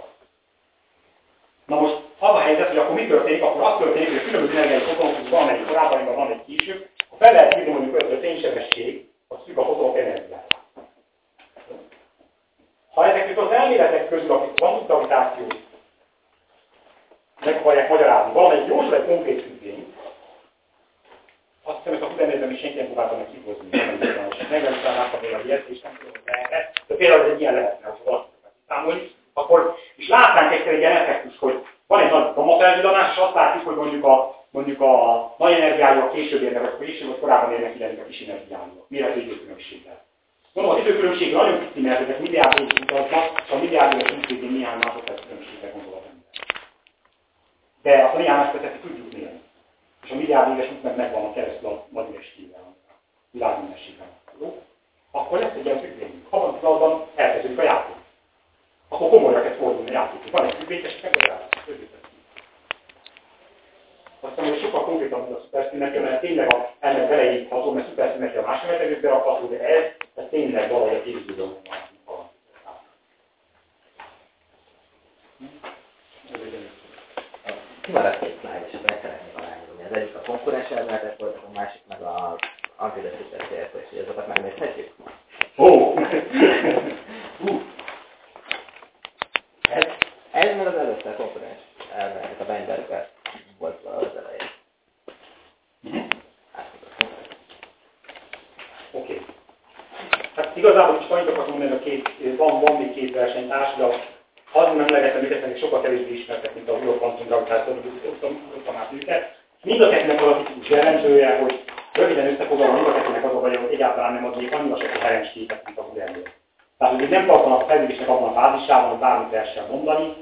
S1: Na most az a helyzet, hogy akkor mi történik? Akkor az történik, hogy a különböző energiai fotonok, egy korábban, van egy később, fel lehet írni mondjuk hogy a fénysebesség, az függ a fotonok energiája. Ha ezek az elméletek közül, akik van gravitáció, meg akarják magyarázni, valamelyik jósol egy konkrét függvény, azt hiszem, hogy a Kubernetes is senki nem próbálta meg kihozni. Megvan is láttam a ilyet, és nem tudom, hogy lehet. De például ez egy ilyen lehetne, hogy valaki számolni, akkor és látnánk egyszer egy ilyen effektus, hogy van egy nagy gamafelvillanás, és azt látjuk, hogy mondjuk a, mondjuk a nagy energiájuk később érnek, vagy később, vagy korábban érnek ilyenek a kis energiájuk. Miért az időkülönbséggel? Mondom, az időkülönbség nagyon pici, mert ezek milliárd évig utaznak, és a milliárd éves útvégén néhány másodperc különbségre gondol az ember. De a néhány másodpercet tudjuk mérni. És a milliárd éves út meg megvan a keresztül a nagy ürességvel, a világműnességben. Jó? Akkor lesz egy ilyen függvényünk. Abban az azban elkezdődik a játék akkor komolyra kell fordulni a játékot. Van egy függvényes megoldás. Aztán hogy sokkal konkrétabb a szuperszimetria, mert tényleg a, ennek beleírható, mert szuperszimetria a más metegőkbe rakható, de ez, ez tényleg valahogy a képződőn van.
S5: Kimaradt két slide, és ezt szeretném aláírni. Az egyik a konkurens elméletek voltak, a másik meg a antideszítés értés, hogy azokat megnézhetjük?
S1: Ó! Oh.
S5: Ez, ez már az előtte a komponens elméletek a Weinbergben volt az elején.
S1: Mm-hmm. Oké. Okay. Hát akartam mondani, a két, van, van még két versenytárs, de az nem lehetem őket, még sokkal kevésbé ismertek, mint a Euro Quantum Gravitáció, tudtam át őket. Mind a kettőnek az a tipikus jellemzője, hogy röviden összefoglalva mind a kettőnek az a baj, hogy egyáltalán nem adnék annyira sok a képet, mint a Google-nél. Tehát, hogy nem tartanak a fejlődésnek abban a fázisában, hogy bármit lehessen mondani,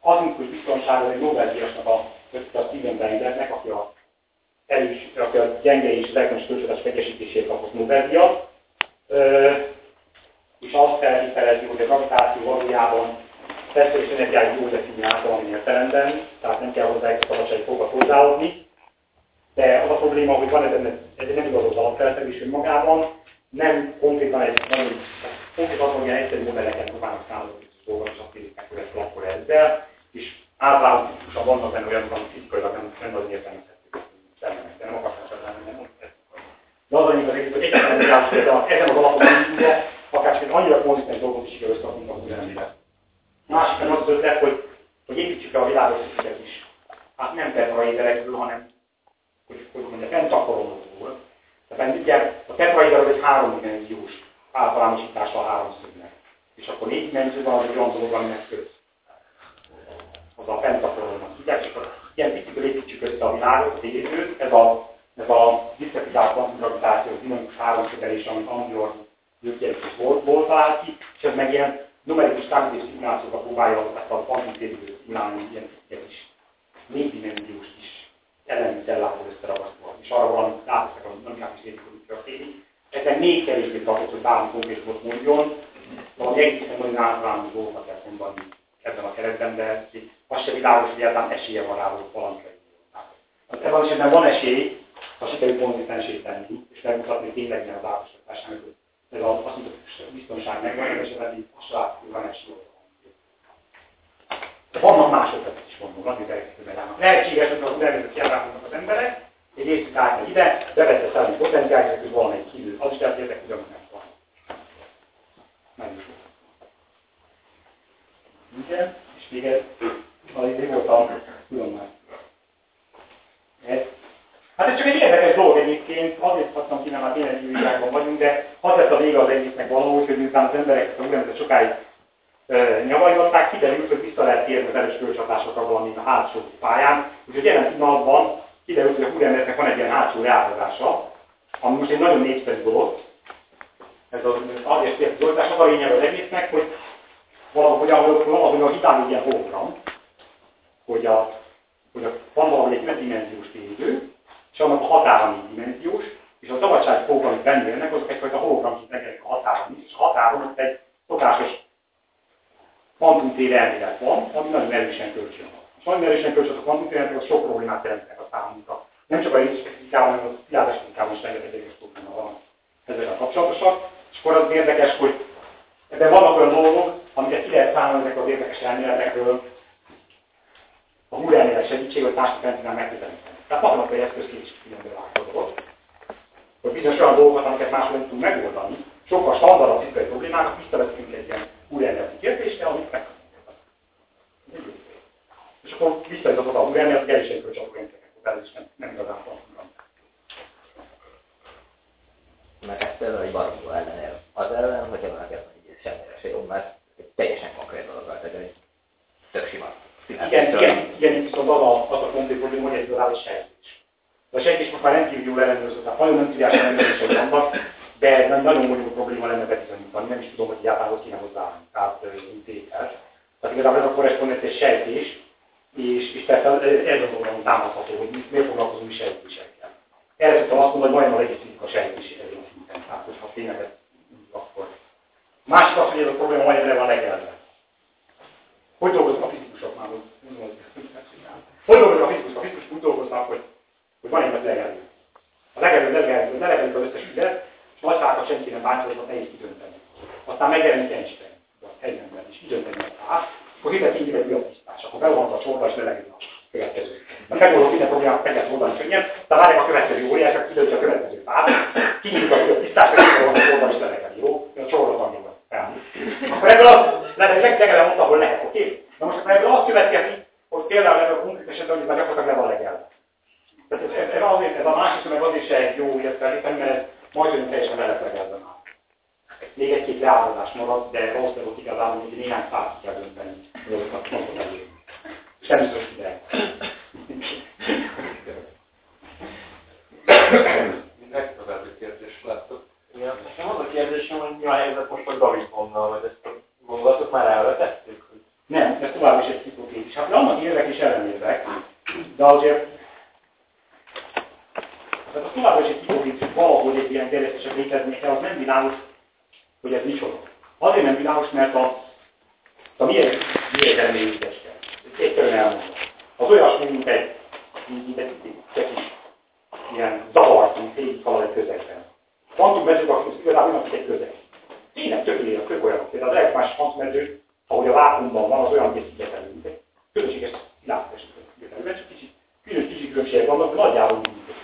S1: az, hogy biztonságos egy Nobel-díjasnak a, a Steven Weinbergnek, aki a erős, aki a gyenge és elektronos kölcsönös egyesítésért kapott Nobel-díjat, és azt feltételezi, hogy az aktáció valójában testőszünetjáig jól definiált valamilyen értelemben, tehát nem kell hozzá egy szabadság fogat hozzáadni, de az a probléma, hogy van ebben egy nem igazolt alapfeltevés önmagában, nem konkrétan egy nagyon, konkrétan valamilyen egyszerű modelleket próbálnak számozni, szóval csak fizikák követke akkor ezzel, és általában tipikusan vannak benne olyanok, amik fizikailag nem, nem nagyon értelmezhetők szemlenek, de nem akartam csak lenni, nem De az annyi az egész, hogy egyetlen ezen az alapon, egy annyira konzisztens dolgot is sikerül összeadnunk a kultúrámére. Másik meg az az ötlet, hogy, hogy építsük el a világos is. Hát nem tetraéderekből, hanem hogy, hogy mondja, pentakoronokból. Tehát ugye a tetraéder az egy háromdimenziós általánosítása a háromszögnek. És akkor négy dimenzióban az egy olyan dolog, aminek köz. Az a pentakoronnak. Ugye, csak ilyen picit építsük össze a világot, az élőt, ez a, ez a diszkretizált kvantumgravitáció, az dinamikus háromszögelés, amit Andior gyökértés volt, volt talált ki, és ez meg ilyen numerikus számítés szimulációkat próbálja ezt a kvantumtérítőt szimulálni, ilyen is négydimenziós is ellenű cellákhoz összeragasztva, és arra valami átveszek a dinamikát is érjük, hogy történik. Ezek még kevésbé tartott, hogy bármi konkrétumot mondjon, valami egészen nagyon általános dolgokat kell mondani ebben a keretben, de az se világos, hogy egyáltalán esélye van rá, hogy valamikor hát Ebben az esetben van esély, ha sikerül konzisztensét tenni, és megmutatni, tényleg ilyen az átosításán, hogy ez az azt mondta, biztonság megvan, és eddig a saját van esély. De vannak más ötletek is mondom, idegesítőben állnak. Lehetséges, hogy az úgynevezett kiállásoknak az emberek, egy részük átmegy ide, bevette szellemi potenciális, hogy valamelyik kívül. Az is lehet, ezek ugyanúgy van. Nem is Igen, és még ez, az idő volt a különben. Ez. Hát ez csak egy érdekes dolog egyébként, azért hattam ki, mert már tényleg világban vagyunk, de az lett a vége az egésznek valahogy, hogy miután az emberek a úgynevezett sokáig nyavajgatták, kiderült, hogy vissza lehet térni az erős kölcsatásokra valami a hátsó pályán. Úgyhogy jelen pillanatban kiderült, hogy a húrembernek van egy ilyen hátsó reáltozása, ami most egy nagyon népszerű dolog. Ez az azért tért az az a lényeg az egésznek, hogy valahogy, ahogy, valahogy a hitál egy ilyen hologram, hogy, a, hogy a, van valami egy ötdimenziós tényező, és annak határa négy dimenziós, és a szabadság fogok, amit benne azok egyfajta hologramként megjelennek a határon is, és a határon ott egy szokásos kvantumtér elmélet van, ami nagyon erősen kölcsön van. És nagyon erősen kölcsön a kvantumtér az sok problémát jelentenek a számunkra. Nem csak a részfizikában, hanem a világosfizikában is rengeteg egyes probléma van ezzel kapcsolatosak. És akkor az érdekes, hogy ebben vannak olyan dolgok, amiket ki lehet számolni ezek az érdekes elméletekről, a húrelmélet segítségével társadalmi rendszerben megközelíteni. Tehát matematikai eszközként is különböző dolgot. Hogy bizonyos olyan dolgokat, amiket máshol nem tudunk megoldani, sokkal standardabb fizikai problémákat visszavetünk egy ilyen újrelméleti kérdésre, amit meg. És akkor visszajutott a újrelmélet, hogy el is egy kölcsönrendszerek, ez is nem, nem igazán van.
S5: Meg ezt például egy baromból ellenél. Az ellen, hogyha valaki azt mondja, hogy semmire se jó, mert egy teljesen konkrét dologgal, egy tök sima.
S1: Igen, igen, igen, viszont az a, az a konkrét probléma, hogy egy egy sejtés. A sejtés most már rendkívül jól ellenőrzött, tehát nagyon nem tudják ellenőrzések vannak, de nagyon bonyolult probléma lenne bebizonyítani, nem is tudom, hogy egyáltalán hogy kéne hozzáállni, tehát mint. Tehát igazából ez a korrespondencia sejtés, és, és persze ez az oldalon támadható, hogy miért foglalkozunk sejtésekkel. Erre tudtam azt mondani, hogy majdnem a regisztrítik a sejtés ezen a szinten. Tehát, hogyha tényleg ez akkor. Másik az, hogy ez a probléma majdnem le van legelve. Hogy dolgoznak a fizikusok már? Hogy dolgoznak a fizikusok? A fizikusok úgy dolgoznak, hogy, hogy van egy legelő. A legelő legelő, legelő az összes ügyet, nagy fákat senki nem bántja, nehéz kidönteni. Aztán megjelenik Einstein, egy ember is, kidönteni a fát, akkor hitet így egy újabb tisztás, akkor bevonasz a csorba és leleged a következő. Mert megoldott minden problémát, meg lehet oldani könnyen, de várják a következő óriás, aki kidöntje a következő fát, kinyitjuk a újabb tisztás, és akkor a csorba is leleged, jó? A csorba tanulva. Akkor ebből az, lehet, hogy legelem ott, ahol lehet, oké? Na most akkor ebből azt következik, hogy például ebből a konkrét esetben, hogy már gyakorlatilag le van legelve. Tehát ez, ez, ez, azért, ez a másik meg azért se egy jó értelme, mert majdnem teljesen leleplegelve már. Még egy-két leállazás marad, de valószínűleg ott igazából hogy néhány százat kell dönteni, hogy azokat napot elég. Sem biztos ide.
S3: Megtovábbi kérdést láttok.
S2: Igen, nekem az a kérdésem, hogy mi a helyzet most a Gavitonnal, vagy ezt a gondolatot már elvetettük?
S1: Nem, ez tovább is egy hipotézis. Hát annak érvek és ellenérvek, de azért tehát a továbbra is egy hipotézis, valahogy egy ilyen terjesztések léteznie az nem világos, hogy ez micsoda. Azért nem világos, mert a, a miért, miért elmélyítéskel. Egyszerűen elmondom. Az olyasmi, mint egy, mint egy, egy kis ilyen zavar, mint végig halad egy közegben. Kvantummezők az igazából mint egy közeg. Tényleg tökéletes, tök olyan. Például az elektromás kvantummező, ahogy a vákumban van, az olyan készített mint Különbséges világtestület. Csak kicsit, különös kicsi különbségek vannak, de nagyjából mindig.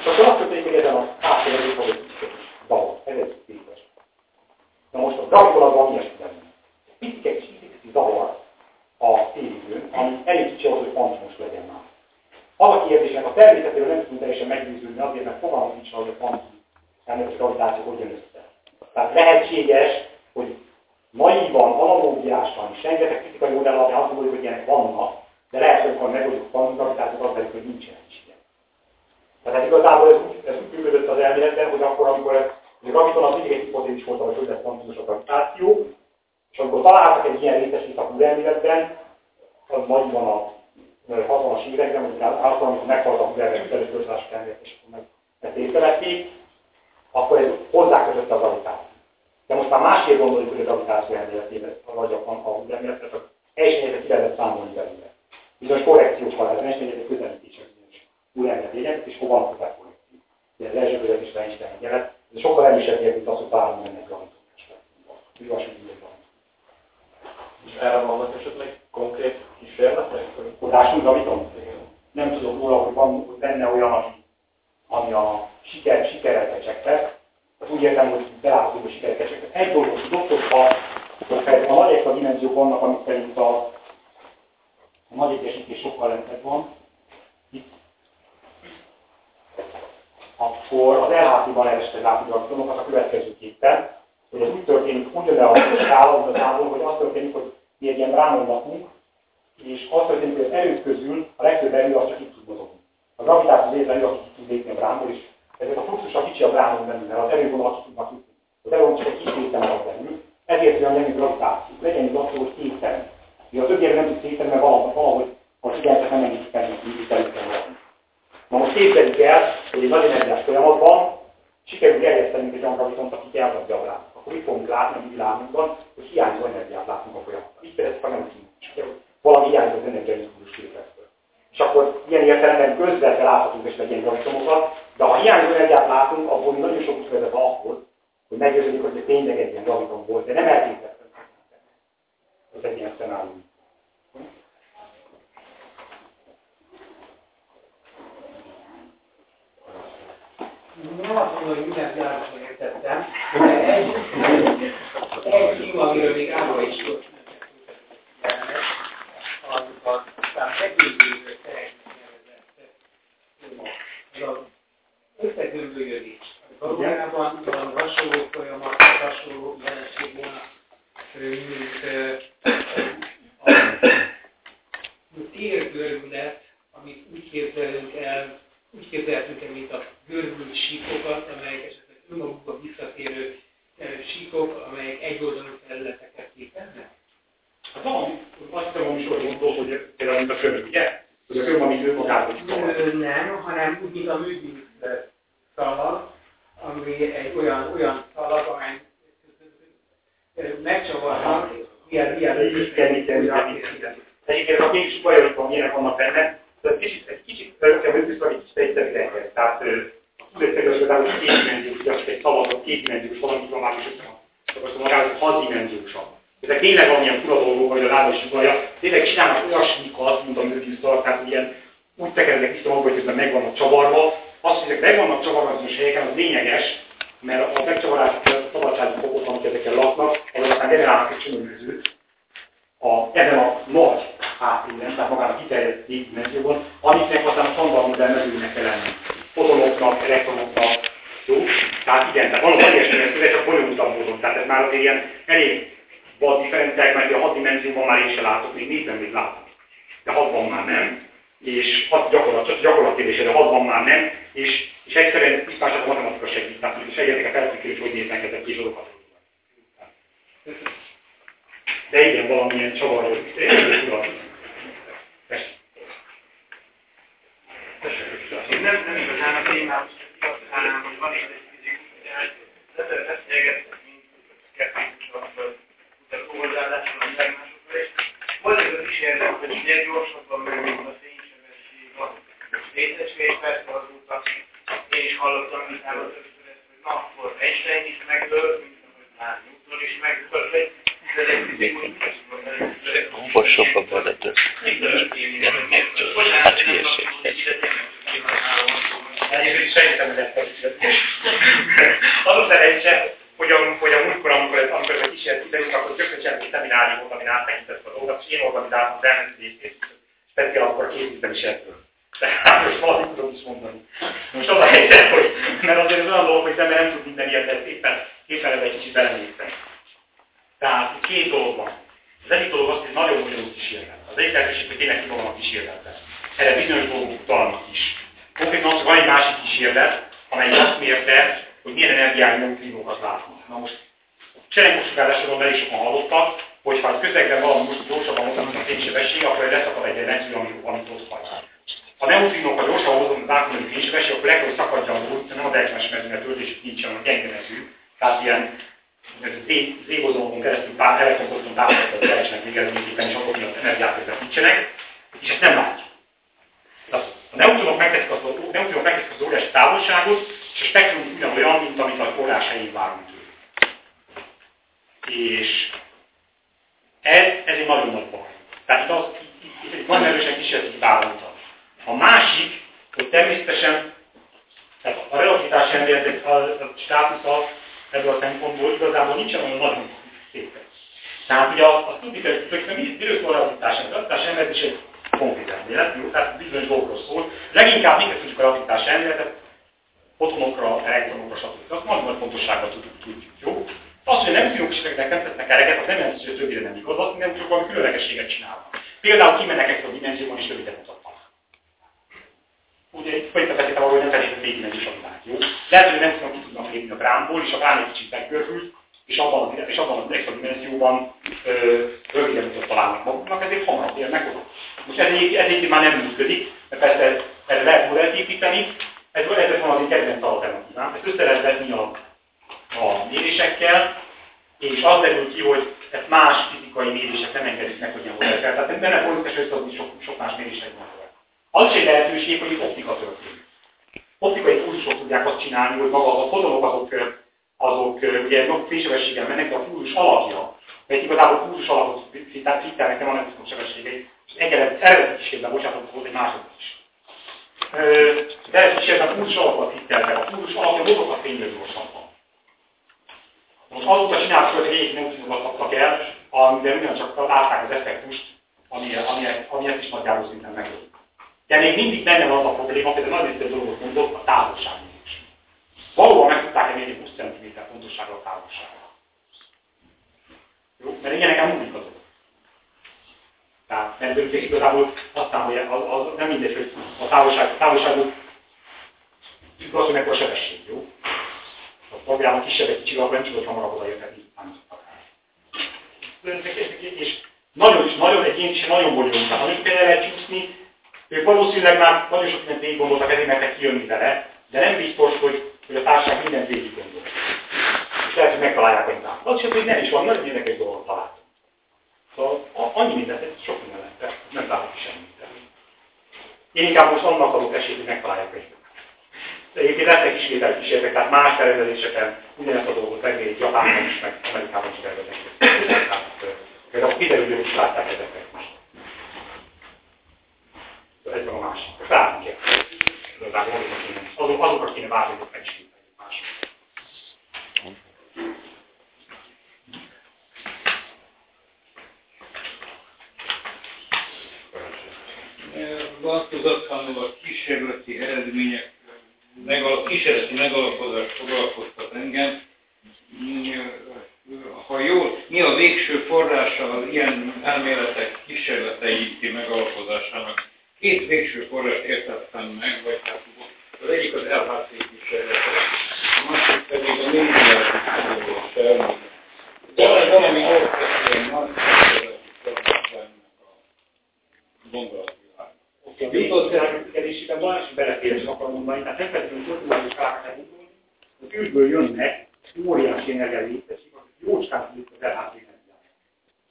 S1: És akkor azt történik, hogy ezen a háttérben van egy kicsit zavar. Ez egy képes. Na most a gyakorlatban mi a Picike kis ipiciki zavar a térítőn, ami elég kicsi ahhoz, hogy fantomos legyen már. Az a kérdésnek hát a természetéről nem tudunk teljesen meggyőződni, azért mert fogalmunk nincs, hogy a fantom a gravitáció hogyan össze. Tehát lehetséges, hogy naívan, analógiásan és rengeteg fizikai modell alapján azt gondoljuk, hogy ilyenek vannak, de lehet, hogy amikor megoldjuk a kvantum gravitációt, az pedig, hogy nincsenek is ilyen. Tehát igazából ez úgy, ez úgy működött az elméletben, hogy akkor, amikor ez, a graviton az mindig egy hipotézis volt, hogy hogy lesz kvantumos a gravitáció, és amikor találtak egy ilyen részesít a elméletben, az nagyban a 60-as években, vagy akkor, amikor meghalt a Hubernek először elmélet, és akkor meg ezt észrevették, akkor ez hozzákötött a gravitációt. De most már másképp gondoljuk, hogy a gravitáció elméletében, a, a elméletet, csak elsőnyeket ki lehetett számolni belőle. Bizonyos korrekciókkal lehet, elsőnyeket közelítések bizonyos újjelmet és hol van a korrekció. De az első között is Einstein jelet, ez sokkal erősebb mint az, hogy bármi ennek gravitókás.
S2: És erre vannak esetleg konkrét kísérletek?
S1: Tudásunk graviton? Nem tudok róla, hogy van benne olyan, ami, a siker, sikerrel csekket, az úgy értem, hogy beláthatóbb a sikereket. Egy dolgot tudok, hogyha, a nagy extra dimenziók vannak, amik szerint a, a nagy egyesítés sokkal lentebb van, itt, akkor az LHT-ban elesett látógrafitonokat a következőképpen, hogy ez úgy történik, ugyanaz a skála igazából, hogy az történik, hogy mi egy ilyen lakunk, és az történik, hogy az erők közül a legtöbb erő az csak itt tud mozogni. A gravitáció létre erő, aki tud lépni a brámból, és ezért a fluxus kicsi a bránon belül, mert az erővonalak ki tudnak jutni. Az erővonal csak egy kis része marad belül, ezért olyan gyengű gravitáció. Legyen itt attól, hogy szétterem. Ugye a többiek nem tud szétterem, mert valahogy, valahogy a figyelmet nem engedik fel, mint így területen Na most képzeljük el, hogy egy nagy energiás folyamatban sikerül gerjesztenünk egy olyan gravitont, aki elvadja a bránt. Akkor mit fogunk látni a világunkban, hogy hiányzó energiát látunk a folyamatban. Így például nem tűnik. Valami hiányzó az energiaimpulzus képletből. És akkor ilyen értelemben közvetve láthatunk és ilyen gravitomokat, de ha hiányzó energiát látunk, abból nagyon sok vezet ahhoz, hogy meggyőződik, hogy tényleg egy ilyen graviton volt, de nem elképzelhető. Ez egy ilyen szenárium.
S6: Nem azt mondom, hogy mindent világosan értettem, de egy, egy film, amiről még Ába is volt, az, az, aztán megőző összegömbölyödik. Valójában van hasonló folyamat, hasonló jelenség volna, mint a térgörbület, amit úgy képzelünk el, úgy képzelhetünk el, mint a görbült síkokat, amelyek esetleg önmagukba visszatérő síkok, amelyek egyoldalú területeket képeznek?
S1: Hát van, azt hiszem, hogy mondtó, hogy például mint a föld, ugye? Hogy a föld, amit ő magában
S6: Nem, hanem úgy, mint a műbűn szalag, ami egy olyan, olyan szalag, amely megcsavarnak, ilyen, ilyen,
S1: igen, igen, igen. Egyébként a mégis bajok van, milyenek vannak benne, de kicsit, egy kicsit, nekem ők egy kicsit egyszerű rendszer. Tehát a tudatoságos például kétdimenziós, ugye egy szavazott kétdimenziós valamit van már is van. Akkor azt magához hatdimenziósabb. Ezek tényleg valamilyen fura dolgok, vagy a lábas sugalja, tényleg csinálnak olyasmikat, mint a művízszal, tehát ilyen úgy tekernek vissza maguk, hogy közben meg vannak csavarva, az, hogy ezek meg vannak csavarva bizonyos helyeken, az lényeges, mert a megcsavarás a szabadsági fokot, amik ezekkel laknak, azok aztán generálnak egy csomóműzőt a, ebben a nagy háttéren, tehát magán a kiterjedt dimenzióban, amiknek aztán a standard modell mezőnek kell lenni. Fotonoknak, elektronoknak, jó? Tehát igen, tehát valami ilyesmi, ez csak bonyolultabb módon. Tehát ez már azért ilyen elég vad differenciák, mert a hat dimenzióban már én sem látok, még négyben még látok. De hatban már nem és hat gyakorlat, csak gyakorlat kérdése, de hatban már nem, és, és egyszerűen tisztán csak a matematika segít, tehát hogy segítek a feltétlenül, hogy hogy néznek ezek ki azokat. De igen, valamilyen csavarról tudat.
S7: Én nem, nem igazán a témához hanem hogy van itt egy fizikus, hogy mint szkeptikusok, utána hozzáálláson a másokra, és volt egy az kísérlet, hogy minél gyorsabban bővít a fény létesvé, persze azóta én is hallottam utána többször ezt, hogy na, akkor Einstein is megdől, mint ahogy már Newton is megdől, de egy
S8: Olvassok a beletet. Igen, megdől. Hát hülyeség.
S1: Egyébként szerintem ez Az a szerencse, hogy a, hogy a múltkor, amikor, amikor ez a kísérlet idejött, akkor csinálni egy szemináriumot, amin áttekintett a dolgot, és én organizáltam az elmeneti részét, speciál akkor készítem is ebből. Tehát most valamit tudom is mondani. Most az a helyzet, hogy, mert azért az olyan dolog, hogy az ember nem tud minden ilyet, éppen, éppen ebbe egy kicsit belenéztek. Tehát két dolog van. Az egyik dolog az, hogy nagyon bonyolult kísérlet. Az egyik lehetőség, hogy tényleg ki a kísérletben. Erre bizonyos dolgok utalnak is. Konkrétan az, van egy másik kísérlet, amely azt mérte, hogy milyen energiájú neutrinókat látnak. Na most cserenkosugárzásról már is sokan hallottak, hogy ha a közegben valami most gyorsabban mozog, a fénysebesség, akkor leszakad egy lentű, amit, amit ott hagy. Ha neutrinókkal gyorsan hozom az átmenő fénysebesség, akkor le kell, hogy szakadja az út, nem az elektromos mezőnek töltés nincs, hanem a gyenge mező. Tehát ilyen Z-bozonokon keresztül pár elektronproton távolított keresnek végeredményképpen, és azok miatt energiát közvetítsenek, és ezt nem látjuk. A neutronok megteszik az, neutronok megteszik az óriási távolságot, és a spektrum ugyanolyan, mint amit a forrásai várunk tőle. És ez, ez egy nagyon nagy baj. Tehát itt, az, itt, itt egy nagyon erősen kísérleti hibára A másik, hogy természetesen tehát a relativitás elméletek státusza ebből a szempontból igazából nincsen olyan nagyon szép. Tehát ugye azt tudni kell, hogy miről szól a relativitás elmélet. A relativitás elmélet is egy konkrét elmélet, jó? Tehát bizonyos dolgokról szól. Leginkább még tudjuk a relativitás elméletet, otthonokra, elektronokra, stb. Azt nagyon nagy fontossággal tudjuk, tudjuk, jó? Az, hogy nem fiókségeknek nem tesznek eleget, az nem jelenti, hogy a többire nem igaz, azt nem csak valami különlegességet csinálnak. Például kimennek ezt a dimenzióban és rövidet mutatnak. Ugye itt folytat beszéltem arról, hogy nem feltétlenül négy a világ, jó? Lehet, hogy nem tudnak ki tudnak lépni a krámból, és a krám egy kicsit megkörült, és abban, és abban az extra dimenzióban röviden mutat találnak maguknak, ezért hamarabb érnek oda. Most ez, ez egy már nem működik, mert persze erre lehet modellt építeni, ez, ez az én kedvenc alternatívám. Ezt össze lehet vetni a a mérésekkel, és az derül ki, hogy ezt más fizikai mérések nem engedik meg, hogy ilyen modell kell. Tehát nem fontos összehozni sok, sok más mérések van. Az is egy lehetőség, hogy itt optika történik. Optikai pulzusok tudják azt csinálni, hogy maga a fotonok azok, azok ugye fénysebességgel mennek, de a pulzus alapja, mert igazából pulzus alapot fittelnek, nem a nem sebességei, és eredeti kísérben bocsátott egy második is. De ez kísérben a pulzus alapot fitteltek, a pulzus alapja mozog a fényből gyorsabban. Most azóta csináltak, hogy régi neutrinokat kaptak el, amivel ugyancsak látták az effektust, ami, ami, ami ezt is nagyjából szinten megold. De még mindig benne van az a probléma, például nagy részt dolgot mondott, a távolságmérés. Valóban meg tudták mérni 20 cm pontossággal a távolságot. Jó? Mert ilyeneken múlik azok. Tehát, mert ugye igazából aztán, hogy az, az nem mindegy, hogy a távolság, a távolságot függ az, hogy mekkora sebesség, jó? a program kisebb egy kicsivel, akkor nem tudod hamarabb odaérteni, és nagyon is, nagyon egy ilyen is nagyon bonyolult. Tehát amit például lehet csúszni, ők valószínűleg már nagyon sok mindent végig gondoltak, ezért mertek kijönni vele, de nem biztos, hogy, hogy a társaság mindent végig gondol. És lehet, hogy megtalálják a hibát. Az sem, hogy nem is van, nagyon érdekes dolgot találtam. Szóval annyi mindent, ez sok minden lehet, nem látok semmit. Én inkább most annak adok esélyt, hogy megtalálják a hibát. De egyébként lesznek ismételt kísérletek, tehát más tervezéseken ugyanezt a dolgot megnézik Japánban is, meg Amerikában is terveznek. Például kiderül, hogy is látták ezeket most. Van a másik. Várni kell. Azok, azokat kéne várni, hogy megismételjük mások.
S4: Változatlanul a kísérleti eredmények megalap, kísérleti megalapozás foglalkoztat engem. Ha jól, mi a végső forrása az ilyen elméletek kísérletei megalapozásának? Két végső forrást értettem meg, vagy hát az egyik az LHC kísérlete, a másik pedig a médiás kísérlete. Van valami alapvetően nagy kísérleti a gondolat
S1: a bítószerűkedésében van, és beleférés akarom mondani, tehát nem feltétlenül tudományos károkat gondolni, az űrből jönnek óriási energialétesik, akik jócskán tudjuk az LHC energiát.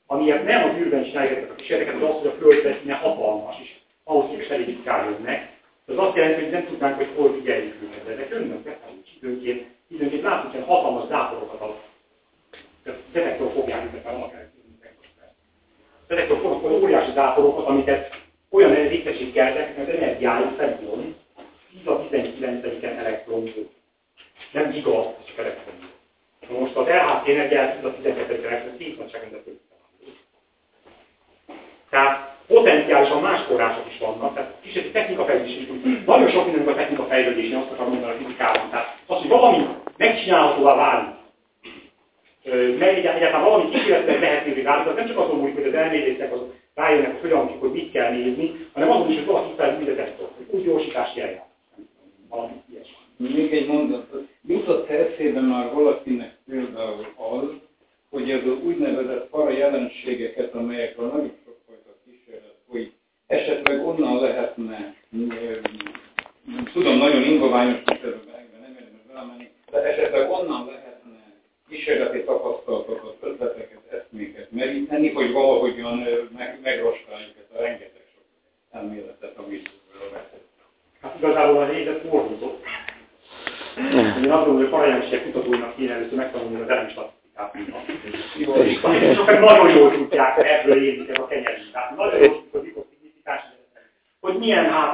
S1: Amiért nem az űrben csinálják a kísérleteket, az az, hogy a földfelszíne hatalmas, és ahhoz ritkán jönnek. Az azt jelenti, hogy nem tudnánk, hogy hol figyeljük őket, de ezek jönnek befelé, időnként, időnként látunk ilyen hatalmas záporokat a detektor fogják őket, mert vannak Detektor fognak óriási záporokat, amiket olyan ritkesség keltek, mert energiájuk felvillan 10 a 19-en elektronból. Nem giga, csak elektronból. Most az LHC energiát 10 a 12 elektron két nagyságrendben
S9: potenciálisan más források is vannak, tehát kísérleti technika fejlődés is úgy. Nagyon sok mindenünk a technika fejlődésén azt akarom mondani a fizikában. Tehát az, hogy valami megcsinálhatóvá válik, mert egyáltalán valami kísérletet lehetővé válik, az nem csak azon múlik, hogy az elmélyészek azok rájönnek a folyamatik, hogy mit kell nézni, hanem azon is, hogy valaki fel új detektor, hogy úgy gyorsítási eljár. Valami ilyesmi.
S4: Még egy mondat. Jutott eszébe már valakinek például az, hogy ez az úgynevezett para jelenségeket, amelyekről a nagy esetleg onnan lehetne, tudom, nagyon ingoványos kifejezőben nem érdemes belemenni, de esetleg onnan lehetne kísérleti tapasztalatokat, ötleteket, eszméket meríteni, hogy valahogyan meg, megrostáljuk ezt a rengeteg sok elméletet, amit
S9: Hát igazából a lényeg fordított. Én azt gondolom, hogy a parajánsiek kutatóinak kéne először megtanulni az elemstatisztikát. Jó, és nagyon jól tudják, ebből élik ez a kenyerünk. Tehát nagyon jól
S1: 念他。